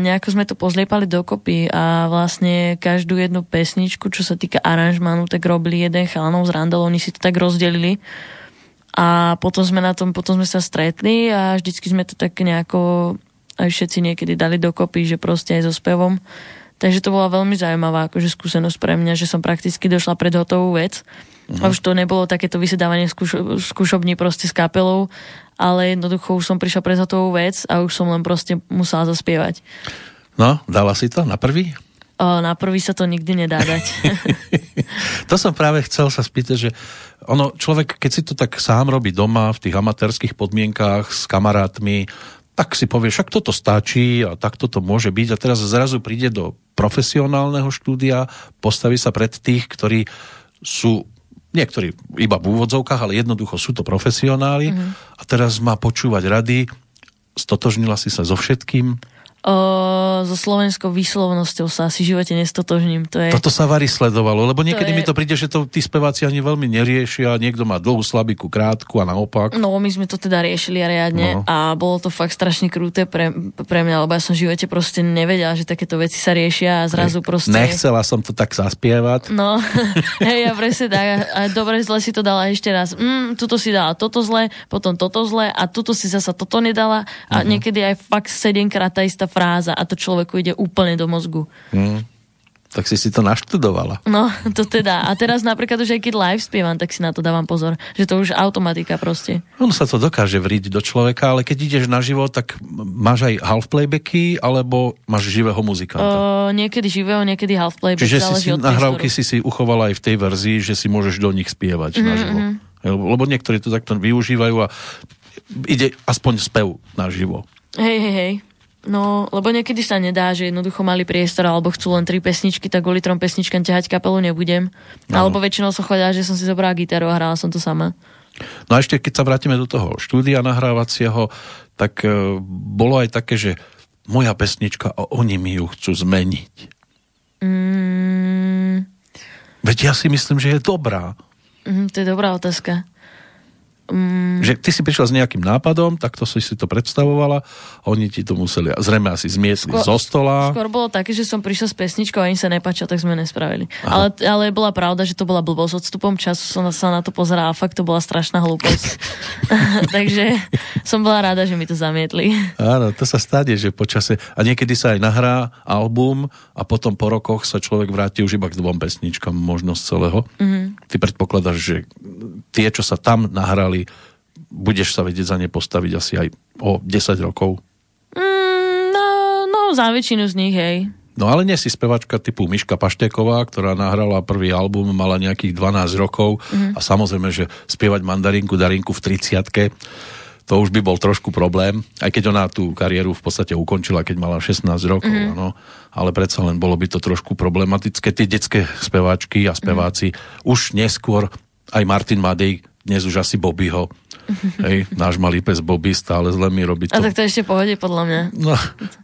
[SPEAKER 1] nejako sme to pozliepali dokopy a vlastne každú jednu pesničku, čo sa týka aranžmanu, tak robili jeden chalanov z Randall, oni si to tak rozdelili a potom sme na tom, potom sme sa stretli a vždycky sme to tak nejako aj všetci niekedy dali dokopy, že proste aj so spevom. Takže to bola veľmi zaujímavá akože skúsenosť pre mňa, že som prakticky došla pred hotovú vec. Uh-huh. A už to nebolo takéto vysedávanie skúšo, skúšobní proste s kapelou, ale jednoducho už som prišla pred hotovú vec a už som len proste musela zaspievať.
[SPEAKER 2] No, dala si to na prvý?
[SPEAKER 1] O, na prvý sa to nikdy nedá dať. <laughs>
[SPEAKER 2] to som práve chcel sa spýtať, že ono, človek, keď si to tak sám robí doma, v tých amatérských podmienkách s kamarátmi, tak si povie, však toto stačí a tak toto môže byť a teraz zrazu príde do profesionálneho štúdia, postaví sa pred tých, ktorí sú niektorí iba v úvodzovkách, ale jednoducho sú to profesionáli mm-hmm. a teraz má počúvať rady, stotožnila si sa so všetkým,
[SPEAKER 1] O, so slovenskou výslovnosťou sa asi v živote nestotožním. To je...
[SPEAKER 2] Toto sa Vary sledovalo, lebo niekedy to je... mi to príde, že to tí speváci ani veľmi neriešia, niekto má dlhú slabiku, krátku a naopak.
[SPEAKER 1] No, my sme to teda riešili a riadne no. a bolo to fakt strašne krúte pre, pre mňa, lebo ja som v živote proste nevedela, že takéto veci sa riešia a zrazu proste...
[SPEAKER 2] Nechcela som to tak zaspievať.
[SPEAKER 1] No, <laughs> hej, ja presne tak. A dobre, zle si to dala ešte raz. Mm, tuto si dala toto zle, potom toto zle a tuto si zasa toto nedala a uh-huh. niekedy aj fakt sedemkrát tá istá fráza a to človeku ide úplne do mozgu.
[SPEAKER 2] Hmm. Tak si si to naštudovala.
[SPEAKER 1] No, <laughs> to teda. A teraz napríklad už aj keď live spievam, tak si na to dávam pozor. Že to už automatika proste.
[SPEAKER 2] Ono sa to dokáže vriť do človeka, ale keď ideš na život, tak máš aj half playbacky, alebo máš živého muzikanta?
[SPEAKER 1] Uh, niekedy živého, niekedy half playback.
[SPEAKER 2] Čiže si, si nahrávky si si uchovala aj v tej verzii, že si môžeš do nich spievať mm-hmm. naživo. Mhm. Lebo niektorí to takto využívajú a ide aspoň spev naživo.
[SPEAKER 1] Hej, hej, hej. No, lebo niekedy sa nedá, že jednoducho mali priestor alebo chcú len tri pesničky, tak kvôli trom pesničkám ťahať kapelu nebudem. No. Alebo väčšinou som chodila, že som si zobrala gitaru a hrala som to sama.
[SPEAKER 2] No a ešte keď sa vrátime do toho štúdia nahrávacieho, tak e, bolo aj také, že moja pesnička a oni mi ju chcú zmeniť.
[SPEAKER 1] Mm.
[SPEAKER 2] Veď ja si myslím, že je dobrá.
[SPEAKER 1] Mm, to je dobrá otázka.
[SPEAKER 2] Mm. Že ty si prišla s nejakým nápadom, tak to si si to predstavovala a oni ti to museli zrejme asi zmiesli skôr, zo stola.
[SPEAKER 1] Skôr bolo také, že som prišla s pesničkou a im sa nepáčilo, tak sme nespravili. Ale, ale bola pravda, že to bola blbosť. Odstupom času som sa na to pozerala a fakt to bola strašná hlúposť. <laughs> <laughs> Takže som bola rada, že mi to zamietli.
[SPEAKER 2] Áno, to sa stane, že počase a niekedy sa aj nahrá album a potom po rokoch sa človek vráti už iba k dvom pesničkám možnosť celého. Mm-hmm. Ty predpokladáš, že tie, čo sa tam nahrali, budeš sa vedieť za ne postaviť asi aj o 10 rokov?
[SPEAKER 1] Mm, no, no, za väčšinu z nich, hej.
[SPEAKER 2] No ale nie si spevačka typu Miška Pašteková, ktorá nahrala prvý album, mala nejakých 12 rokov mm. a samozrejme, že spievať mandarinku, darinku v 30 to už by bol trošku problém, aj keď ona tú kariéru v podstate ukončila, keď mala 16 rokov, mm. ano, ale predsa len bolo by to trošku problematické. Tie detské speváčky a speváci mm. už neskôr, aj Martin Madej, dnes už asi Bobbyho, Hej, náš malý pes Bobby stále zle mi robí to.
[SPEAKER 1] A tak to ešte pohode podľa mňa.
[SPEAKER 2] No,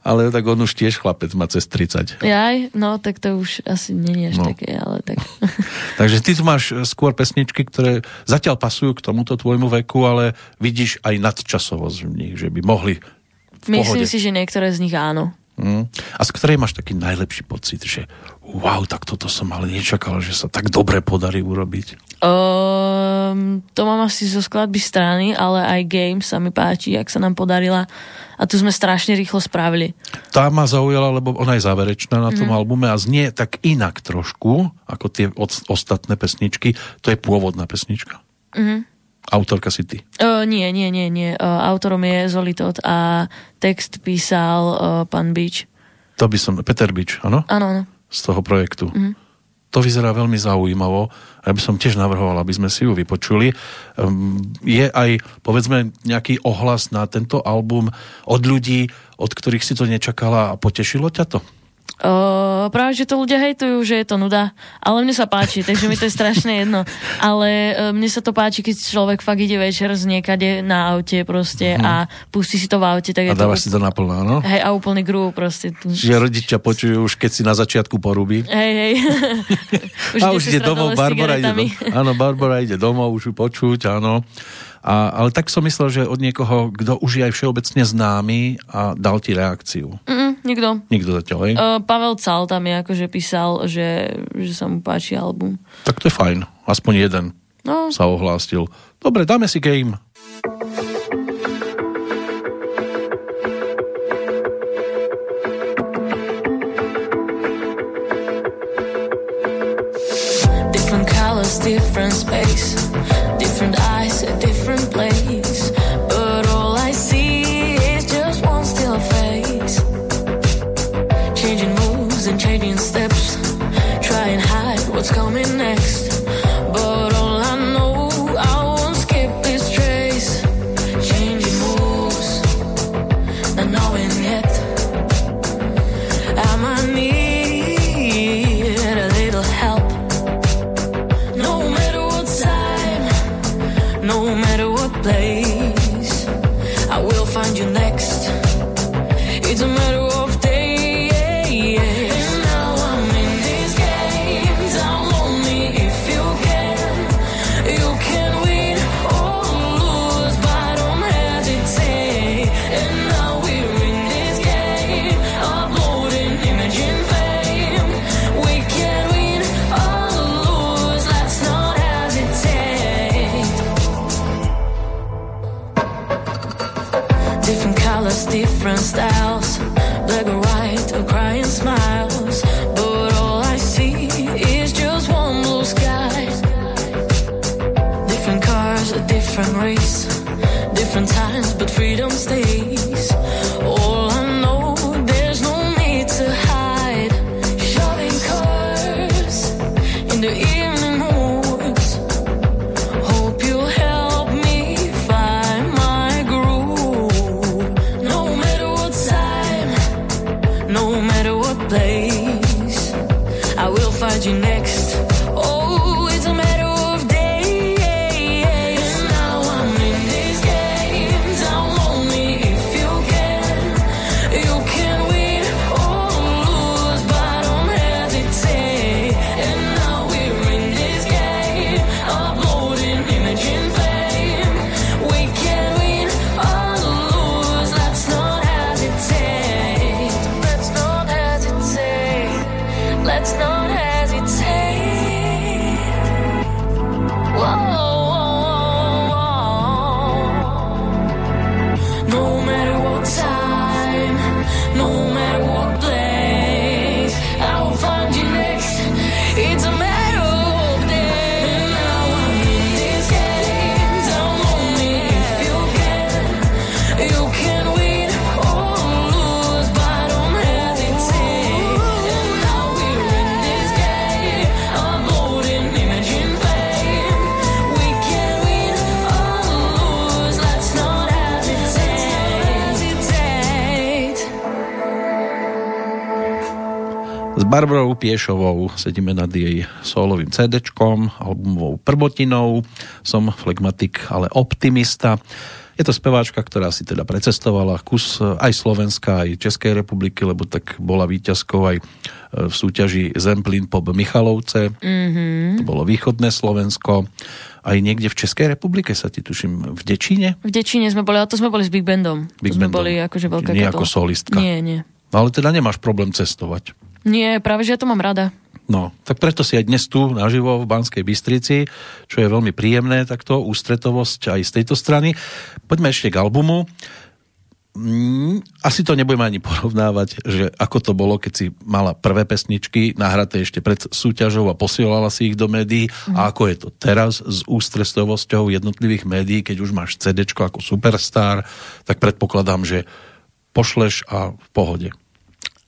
[SPEAKER 2] ale tak on už tiež chlapec má cez 30.
[SPEAKER 1] Jaj, no tak to už asi nie je až no. také, ale tak. <laughs>
[SPEAKER 2] Takže ty tu máš skôr pesničky, ktoré zatiaľ pasujú k tomuto tvojmu veku, ale vidíš aj nadčasovosť v nich, že by mohli
[SPEAKER 1] Myslím
[SPEAKER 2] pohode.
[SPEAKER 1] si, že niektoré z nich áno.
[SPEAKER 2] Mm. A z ktorej máš taký najlepší pocit, že wow, tak toto som ale nečakal, že sa tak dobre podarí urobiť?
[SPEAKER 1] Um, to mám asi zo skladby strany, ale aj game sa mi páči, ak sa nám podarila. A tu sme strašne rýchlo spravili.
[SPEAKER 2] Tá ma zaujala, lebo ona je záverečná na tom mm. albume a znie tak inak trošku, ako tie od, ostatné pesničky. To je pôvodná pesnička. Mm. Autorka si ty?
[SPEAKER 1] Uh, nie, nie, nie, nie. Uh, autorom je Zolitot a text písal uh, pán Bič.
[SPEAKER 2] To by som, Peter Bič, áno?
[SPEAKER 1] Áno, áno.
[SPEAKER 2] Z toho projektu. Mm. To vyzerá veľmi zaujímavo a ja by som tiež navrhoval, aby sme si ju vypočuli. Um, je aj, povedzme, nejaký ohlas na tento album od ľudí, od ktorých si to nečakala a potešilo ťa to?
[SPEAKER 5] Uh, práve, že to ľudia hejtujú, že je to nuda, ale mne sa páči, takže mi to je strašne jedno. Ale uh, mne sa to páči, keď človek fakt ide večer z niekade na aute proste hmm. a pustí si to v aute. Tak
[SPEAKER 2] a dávaš to, si to naplno, áno?
[SPEAKER 5] Hej, a úplný grú proste.
[SPEAKER 2] Čiže rodičia počujú už, keď si na začiatku porúbi.
[SPEAKER 5] Hej, hej. <laughs>
[SPEAKER 2] už a už ide domov, Barbara ide domov. Áno, Barbara ide domov, už ju počuť, áno. A, ale tak som myslel, že od niekoho, kto už je aj všeobecne známy a dal ti reakciu.
[SPEAKER 5] Mm, nikto.
[SPEAKER 2] Nikto zatiaľ, hej?
[SPEAKER 5] Uh, Pavel Cal tam je akože písal, že, že sa mu páči album.
[SPEAKER 2] Tak to je fajn. Aspoň jeden
[SPEAKER 5] no.
[SPEAKER 2] sa ohlástil. Dobre, dáme si game.
[SPEAKER 1] Different space, no matter what place, I will find you next.
[SPEAKER 2] Barbarou Piešovou sedíme nad jej solovým CD-čkom, albumovou prvotinou. Som flegmatik, ale optimista. Je to speváčka, ktorá si teda precestovala kus aj Slovenska, aj Českej republiky, lebo tak bola víťazkou aj e, v súťaži Zemplín Pop Michalovce. Mm-hmm. To bolo východné Slovensko. Aj niekde v Českej republike sa ti tuším v Dečíne?
[SPEAKER 5] V Dečíne sme boli, ale to sme boli s Big Bandom.
[SPEAKER 2] Big
[SPEAKER 5] to sme
[SPEAKER 2] Bandom.
[SPEAKER 5] boli akože veľká
[SPEAKER 2] Nie
[SPEAKER 5] kapela.
[SPEAKER 2] ako solistka.
[SPEAKER 5] Nie, nie.
[SPEAKER 2] No, ale teda nemáš problém cestovať.
[SPEAKER 5] Nie, práve že ja to mám rada.
[SPEAKER 2] No, tak preto si aj dnes tu naživo v Banskej Bystrici, čo je veľmi príjemné, takto ústretovosť aj z tejto strany. Poďme ešte k albumu. Mm, asi to nebudeme ani porovnávať, že ako to bolo, keď si mala prvé pesničky nahraté ešte pred súťažou a posielala si ich do médií a ako je to teraz s ústretovosťou jednotlivých médií, keď už máš CD ako superstar, tak predpokladám, že pošleš a v pohode.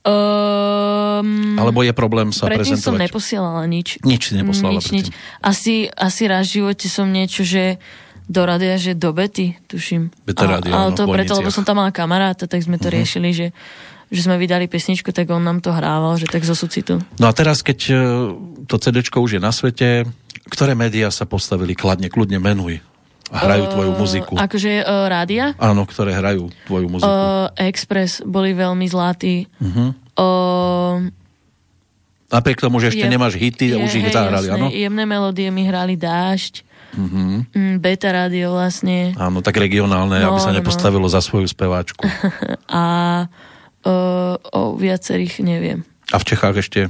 [SPEAKER 1] Um,
[SPEAKER 2] Alebo je problém sa
[SPEAKER 1] predtým som
[SPEAKER 2] prezentovať?
[SPEAKER 1] neposielala nič.
[SPEAKER 2] Nič si neposlala
[SPEAKER 1] nič, nič. Asi, asi raz v živote som niečo, že do radia, že do Bety, tuším.
[SPEAKER 2] Beta
[SPEAKER 1] A-
[SPEAKER 2] rádio,
[SPEAKER 1] Ale
[SPEAKER 2] áno,
[SPEAKER 1] to
[SPEAKER 2] v
[SPEAKER 1] preto, lebo som tam mala kamaráta, tak sme to
[SPEAKER 2] Mhm.
[SPEAKER 1] riešili, že, že sme vydali pesničku, tak on nám to hrával, že tak zo sucitu.
[SPEAKER 2] No a teraz, keď e, to CD už je na svete, ktoré médiá sa postavili kladne, kľudne menuj hrajú tvoju muziku?
[SPEAKER 1] Akože uh, rádia?
[SPEAKER 2] Áno, ktoré hrajú tvoju muziku.
[SPEAKER 1] Uh, Express boli veľmi zlatí.
[SPEAKER 2] Mhm.
[SPEAKER 1] Uh,
[SPEAKER 2] Napriek tomu, že ešte
[SPEAKER 1] je-
[SPEAKER 2] nemáš hity,
[SPEAKER 1] je,
[SPEAKER 2] už ich
[SPEAKER 1] hej,
[SPEAKER 2] zahrali, áno?
[SPEAKER 1] Jemné melódie mi hrali Dážď,
[SPEAKER 2] Mhm.
[SPEAKER 1] mm, Beta rádio vlastne
[SPEAKER 2] Áno, tak regionálne,
[SPEAKER 1] No,
[SPEAKER 2] aby sa
[SPEAKER 1] no, no.
[SPEAKER 2] nepostavilo za svoju speváčku. <laughs>
[SPEAKER 1] a uh, o viacerých neviem.
[SPEAKER 2] A v Čechách ešte,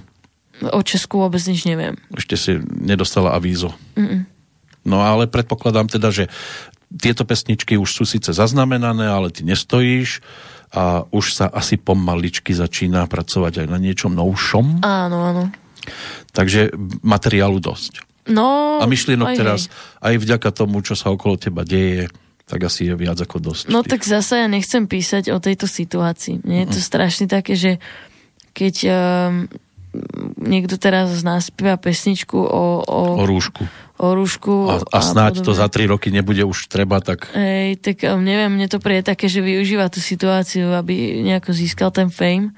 [SPEAKER 1] O Česku vôbec nič neviem.
[SPEAKER 2] ešte si nedostala avízo.
[SPEAKER 1] Mm-mm.
[SPEAKER 2] No ale predpokladám teda, že tieto pesničky už sú síce zaznamenané, ale ty nestojíš a už sa asi pomaličky začína pracovať aj na niečom novšom.
[SPEAKER 1] Áno, áno.
[SPEAKER 2] Takže materiálu dosť.
[SPEAKER 1] No,
[SPEAKER 2] A myšlienok
[SPEAKER 1] aj
[SPEAKER 2] teraz,
[SPEAKER 1] hej.
[SPEAKER 2] aj vďaka tomu, čo sa okolo teba deje, tak asi je viac ako dosť.
[SPEAKER 1] No
[SPEAKER 2] tých-
[SPEAKER 1] tak zase ja nechcem písať o tejto situácii. Mne je to strašne také, že keď um, niekto teraz z nás spieva pesničku o, o,
[SPEAKER 2] O rúšku.
[SPEAKER 1] O rúšku
[SPEAKER 2] A, a snáď to
[SPEAKER 1] podobne.
[SPEAKER 2] za tri roky nebude už treba, tak
[SPEAKER 1] Hej, tak um, neviem, mne to príde také, že využíva tú situáciu, aby nejako získal ten fame.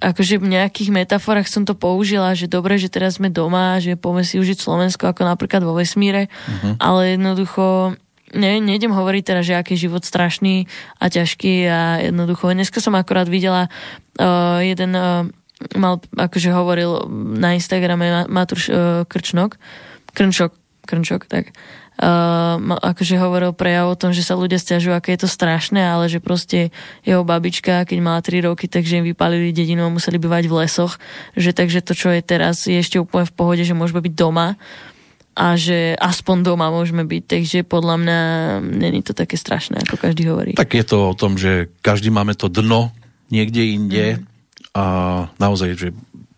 [SPEAKER 1] Akože v nejakých metaforách som to použila, že dobre, že teraz sme doma, že poďme si užiť Slovensko ako napríklad vo vesmíre,
[SPEAKER 2] Mhm.
[SPEAKER 1] ale jednoducho ne, nejdem hovoriť teraz, že aký život strašný a ťažký a jednoducho. Dneska som akorát videla uh, jeden uh, mal, akože hovoril na Instagrame Ma- Matúš uh, Krčnok, Krnčok, Krnčok, tak uh, akože hovoril prejav o tom, že sa ľudia stiažujú, aké je to strašné, ale že proste jeho babička, keď mala 3 roky, takže im vypalili dedinu a museli bývať v lesoch, že takže to, čo je teraz, je ešte úplne v pohode, že môžeme byť doma a že aspoň doma môžeme byť, takže podľa mňa není to také strašné, ako každý hovorí.
[SPEAKER 2] Tak je to o tom, že každý máme to dno niekde inde
[SPEAKER 1] Mhm.
[SPEAKER 2] a naozaj, že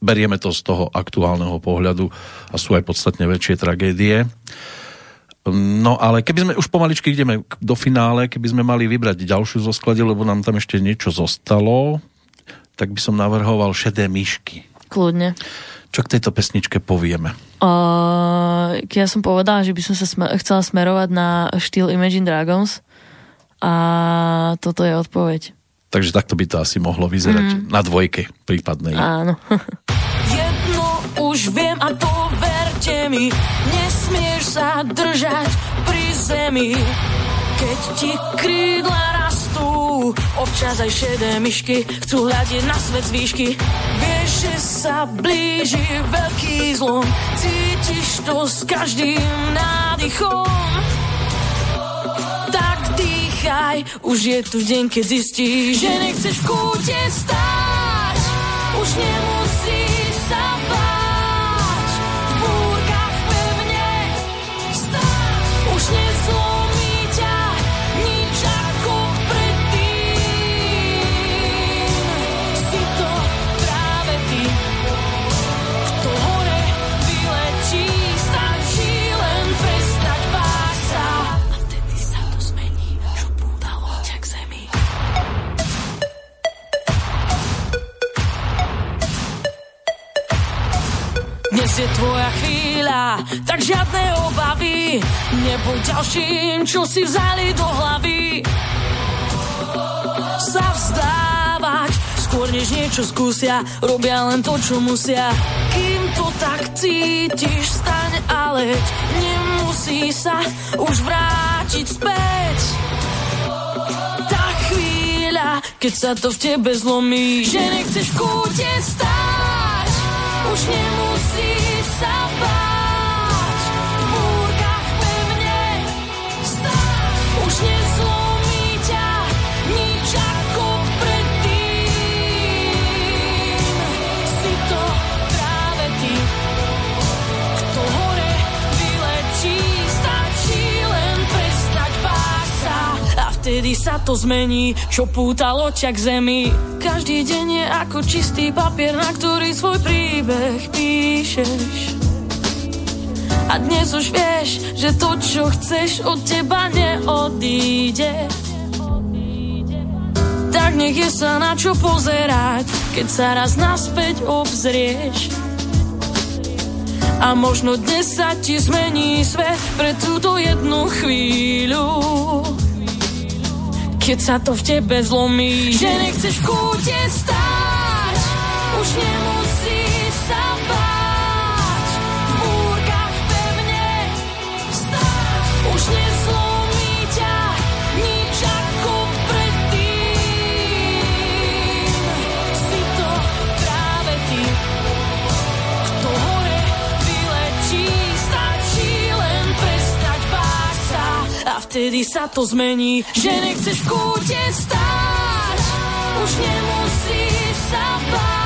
[SPEAKER 2] berieme to z toho aktuálneho pohľadu a sú aj podstatne väčšie tragédie. No ale keby sme už pomaličky ideme do finále, keby sme mali vybrať ďalšiu zo sklade, lebo nám tam ešte niečo zostalo, tak by som navrhoval šedé myšky.
[SPEAKER 1] Kľudne.
[SPEAKER 2] Čo k tejto pesničke povieme?
[SPEAKER 1] Uh, ja som povedala, že by som sa sme- chcela smerovať na štýl Imagine Dragons a toto je odpoveď.
[SPEAKER 2] Takže takto by to asi mohlo vyzerať
[SPEAKER 1] Mhm.
[SPEAKER 2] na dvojke prípadnej.
[SPEAKER 1] Áno. <laughs>
[SPEAKER 6] Jedno už viem a to verte mi, nesmieš sa držať pri zemi. Keď ti krídla rastú, občas aj šedé myšky chcú hľadiť na svet z výšky. Vieš, že sa blíži veľký zlom, cítiš to s každým nádychom. Dýchaj, už je tu deň, keď zistíš, že nechceš v kúte stáť. Už nemusíš Dnes je tvoja chvíľa, tak žiadne obavy. Nebuď ďalším, čo si vzali do hlavy. Sa vzdávať, skôr než niečo skúsia, robia len to, čo musia. Kým to tak cítiš, staň a leď, nemusí sa už vrátiť späť. Tá chvíľa, keď sa to v tebe zlomí, že nechceš v kúte stáť, už nemusíš vtedy sa to zmení, čo pútalo ťa k zemi. Každý deň je ako čistý papier, na ktorý svoj príbeh píšeš. A dnes už vieš, že to, čo chceš, od teba neodíde. tak nech je sa na čo pozerať, keď sa raz naspäť obzrieš. A možno dnes sa ti zmení svet pre túto jednu chvíľu. Keď sa to v tebe zlomí, že nechceš v kúte stáť, už nemusíš vtedy sa to zmení, že nechceš v kúte stáť, už nemusíš sa báť,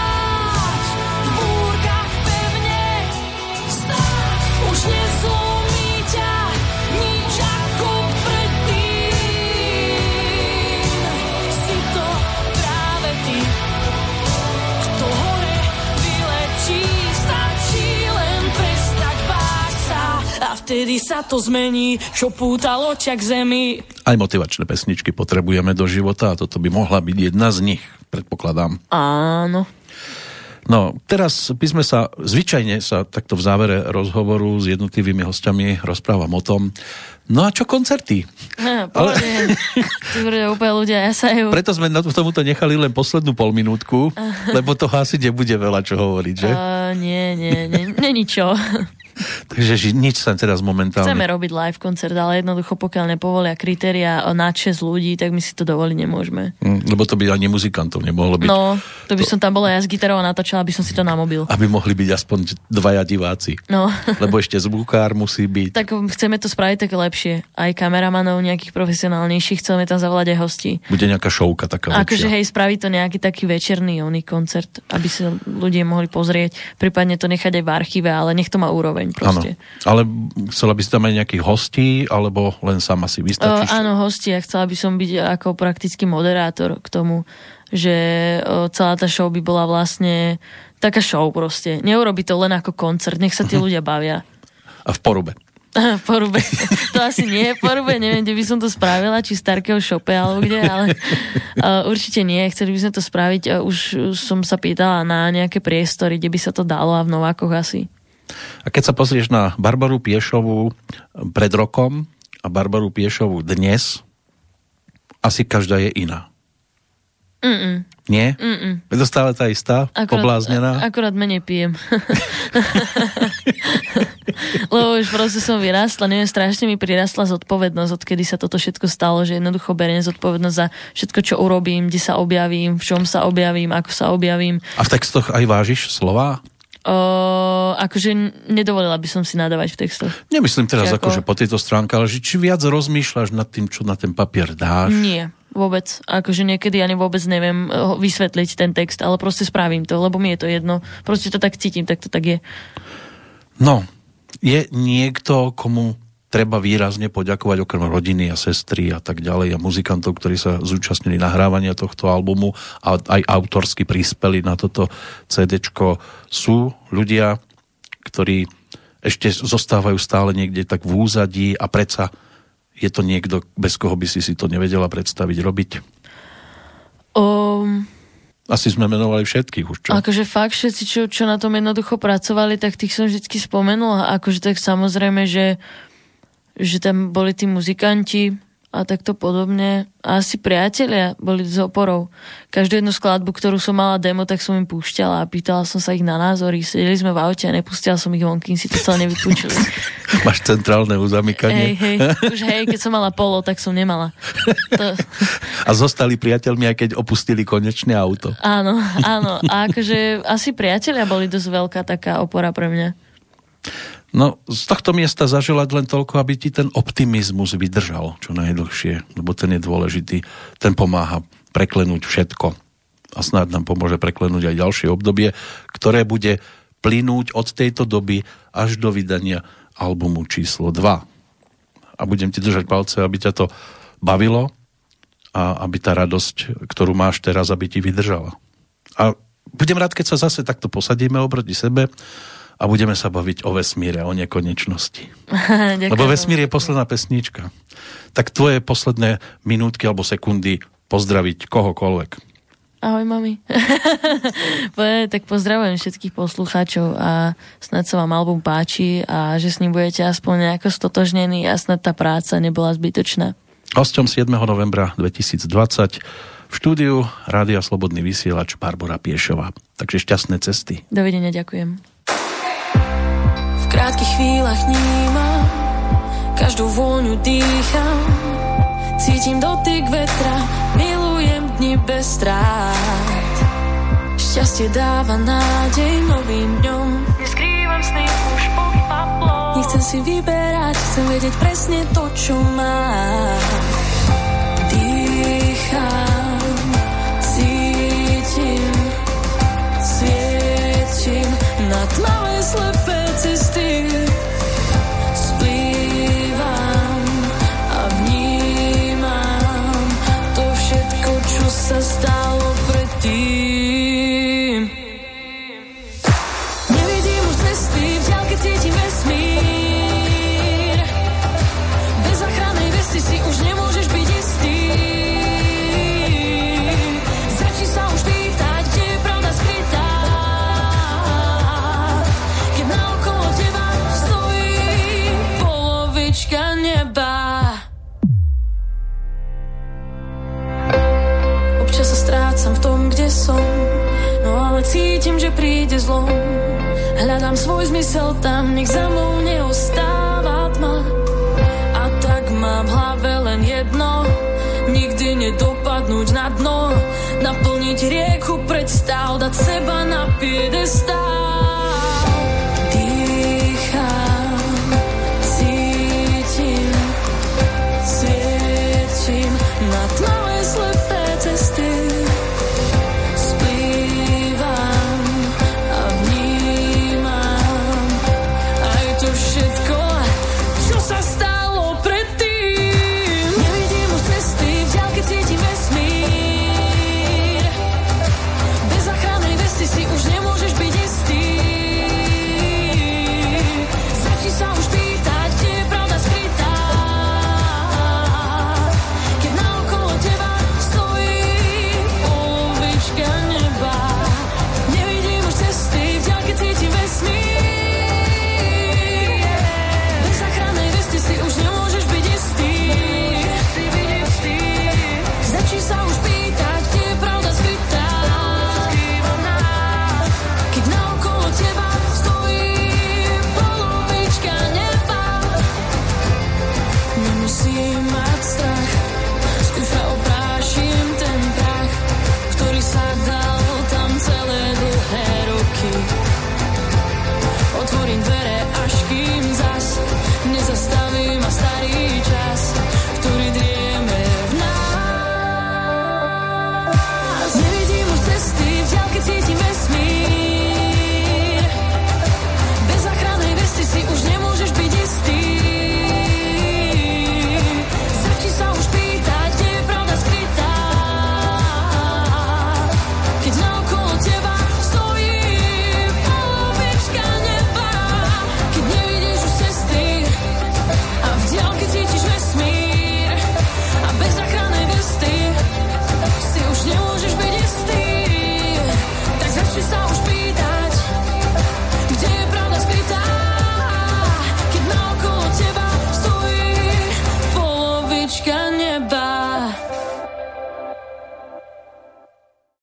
[SPEAKER 6] sa to zmení, čo pútalo ťa k zemi.
[SPEAKER 2] Aj motivačné pesničky potrebujeme do života a toto by mohla byť jedna z nich, predpokladám.
[SPEAKER 1] Áno.
[SPEAKER 2] No, teraz by sme sa, zvyčajne sa takto v závere rozhovoru s jednotlivými hostiami rozprávam o tom, no a čo koncerty?
[SPEAKER 1] Ha, ale... <laughs> Ty úplne ľudia jasajú.
[SPEAKER 2] Preto sme na tomuto nechali len poslednú polminútku, lebo toho asi nebude veľa čo hovoriť, že?
[SPEAKER 1] Uh, nie, nie, nie, není čo. <laughs>
[SPEAKER 2] Takže nič sa teraz momentálne...
[SPEAKER 1] Chceme robiť live koncert, ale jednoducho pokiaľ nepovolia kritéria na 6 ľudí, tak my si to dovoliť nemôžeme.
[SPEAKER 2] Mm, Lebo to by ani muzikantov nemohlo byť.
[SPEAKER 1] No, to by som tam bola ja s gitarou a natáčala by som si to na mobil.
[SPEAKER 2] Aby mohli byť aspoň dvaja diváci.
[SPEAKER 1] No.
[SPEAKER 2] Lebo ešte zvukár musí byť.
[SPEAKER 1] Tak chceme to spraviť také lepšie. Aj kameramanov nejakých profesionálnejších, chceme tam zavolať aj hostí.
[SPEAKER 2] Bude nejaká šovka taká
[SPEAKER 1] Akože
[SPEAKER 2] väčšia.
[SPEAKER 1] hej, spraviť to nejaký taký večerný oný koncert, aby sa ľudia mohli pozrieť, prípadne to nechať aj v archíve, ale nech to má úroveň
[SPEAKER 2] Áno.
[SPEAKER 1] proste.
[SPEAKER 2] Ale chcela by si tam aj nejakých hostí, alebo len sama si
[SPEAKER 1] O,
[SPEAKER 2] vystačíš?
[SPEAKER 1] áno, hosti, ja chcela by som byť ako praktický moderátor k tomu, že o, celá tá show by bola vlastne taká show proste. Neurobi to len ako koncert, nech sa tí <laughs> ľudia bavia.
[SPEAKER 2] A v porube. <laughs>
[SPEAKER 1] porube. <laughs> To asi nie je porube, neviem, kde by som to spravila, či v Starkého šope alebo kde, ale uh, <laughs> určite nie. Chceli by sme to spraviť, uh, už som sa pýtala na nejaké priestory, kde by sa to dalo a v Novákoch asi.
[SPEAKER 2] A keď sa pozrieš na Barbaru Piešovú pred rokom a Barbaru Piešovú dnes, asi každá je iná.
[SPEAKER 1] Mm-mm.
[SPEAKER 2] Nie? Mm-mm. Je to stále tá istá? pobláznená?
[SPEAKER 1] a- akurát menej pijem. <laughs> Lebo už proste som vyrástla, neviem, strašne mi prirastla zodpovednosť, odkedy sa toto všetko stalo, že jednoducho beriem zodpovednosť za všetko, čo urobím, kde sa objavím, v čom sa objavím, ako sa objavím.
[SPEAKER 2] A v textoch aj vážiš slova?
[SPEAKER 1] O, akože nedovolila by som si nadávať v textoch.
[SPEAKER 2] Nemyslím teraz
[SPEAKER 1] Či ako-
[SPEAKER 2] akože po tejto stránke, ale že či viac rozmýšľaš nad tým, čo na ten papier dáš?
[SPEAKER 1] Nie, vôbec. Akože niekedy ani vôbec neviem eh, vysvetliť ten text, ale proste spravím to, lebo mi je to jedno. Proste to tak cítim, tak to tak je.
[SPEAKER 2] No, je niekto, komu treba výrazne poďakovať okrem rodiny a sestry a tak ďalej a muzikantov, ktorí sa zúčastnili nahrávania tohto albumu a aj autorsky prispeli na toto CDčko. Sú ľudia, ktorí ešte zostávajú stále niekde tak v úzadí a predsa je to niekto, bez koho by si si to nevedela predstaviť robiť?
[SPEAKER 1] Um,
[SPEAKER 2] Asi sme menovali všetkých už, čo?
[SPEAKER 1] Akože fakt všetci, čo, čo na tom jednoducho pracovali, tak tých som vždy spomenula. Akože tak samozrejme, že, že tam boli tí muzikanti a takto podobne. A asi priatelia boli z oporov. Každú jednu skladbu, ktorú som mala demo, tak som im púšťala a pýtala som sa ich na názory. Sedeli sme v aute a nepustila som ich von, kým si to celé nevypúčili. <laughs>
[SPEAKER 2] Máš centrálne
[SPEAKER 1] hej,
[SPEAKER 2] uzamykanie
[SPEAKER 1] hej, už hej, keď som mala polo, tak som nemala. To, <laughs>
[SPEAKER 2] a zostali priateľmi, aj keď opustili konečné auto.
[SPEAKER 1] áno, áno. A akože asi priatelia boli dosť veľká taká opora pre mňa.
[SPEAKER 2] No, z tohto miesta zaželať len toľko, aby ti ten optimizmus vydržal čo najdlhšie, lebo ten je dôležitý. Ten pomáha preklenúť všetko. A snáď nám pomôže preklenúť aj ďalšie obdobie, ktoré bude plynúť od tejto doby až do vydania albumu číslo 2. A budem ti držať palce, aby ťa to bavilo a aby tá radosť, ktorú máš teraz, aby ti vydržala. A budem rád, keď sa zase takto posadíme oproti sebe a budeme sa baviť o vesmíre, o nekonečnosti. <laughs> Lebo vesmír je posledná pesnička. Tak tvoje posledné minútky alebo sekundy pozdraviť kohokoľvek.
[SPEAKER 7] Ahoj, mami. <laughs> tak pozdravujem všetkých poslucháčov a snad sa vám album páči a že s ním budete aspoň nejako stotožnení a snad tá práca nebola zbytočná.
[SPEAKER 2] Hostom 7. novembra 2020 v štúdiu Rádia Slobodný vysielač Barbara Piešová. Takže šťastné cesty.
[SPEAKER 7] Dovidenia, ďakujem.
[SPEAKER 1] V krátkých chvíľach vnímam, každú vôňu dýcham, cítim dotyk vetra, milujem dni bez strát. Šťastie dáva nádej novým dňom. Neskrývam sny už pod paplom. Nechcem si vyberať, chcem vedieť presne to, čo mám. Že príde zlom. Hľadám svoj zmysel tam, nech za mnou neostáva tma. A tak mám v hlave len jedno Nikdy nedopadnúť na dno. Naplniť rieku predstav, dať seba na piedestál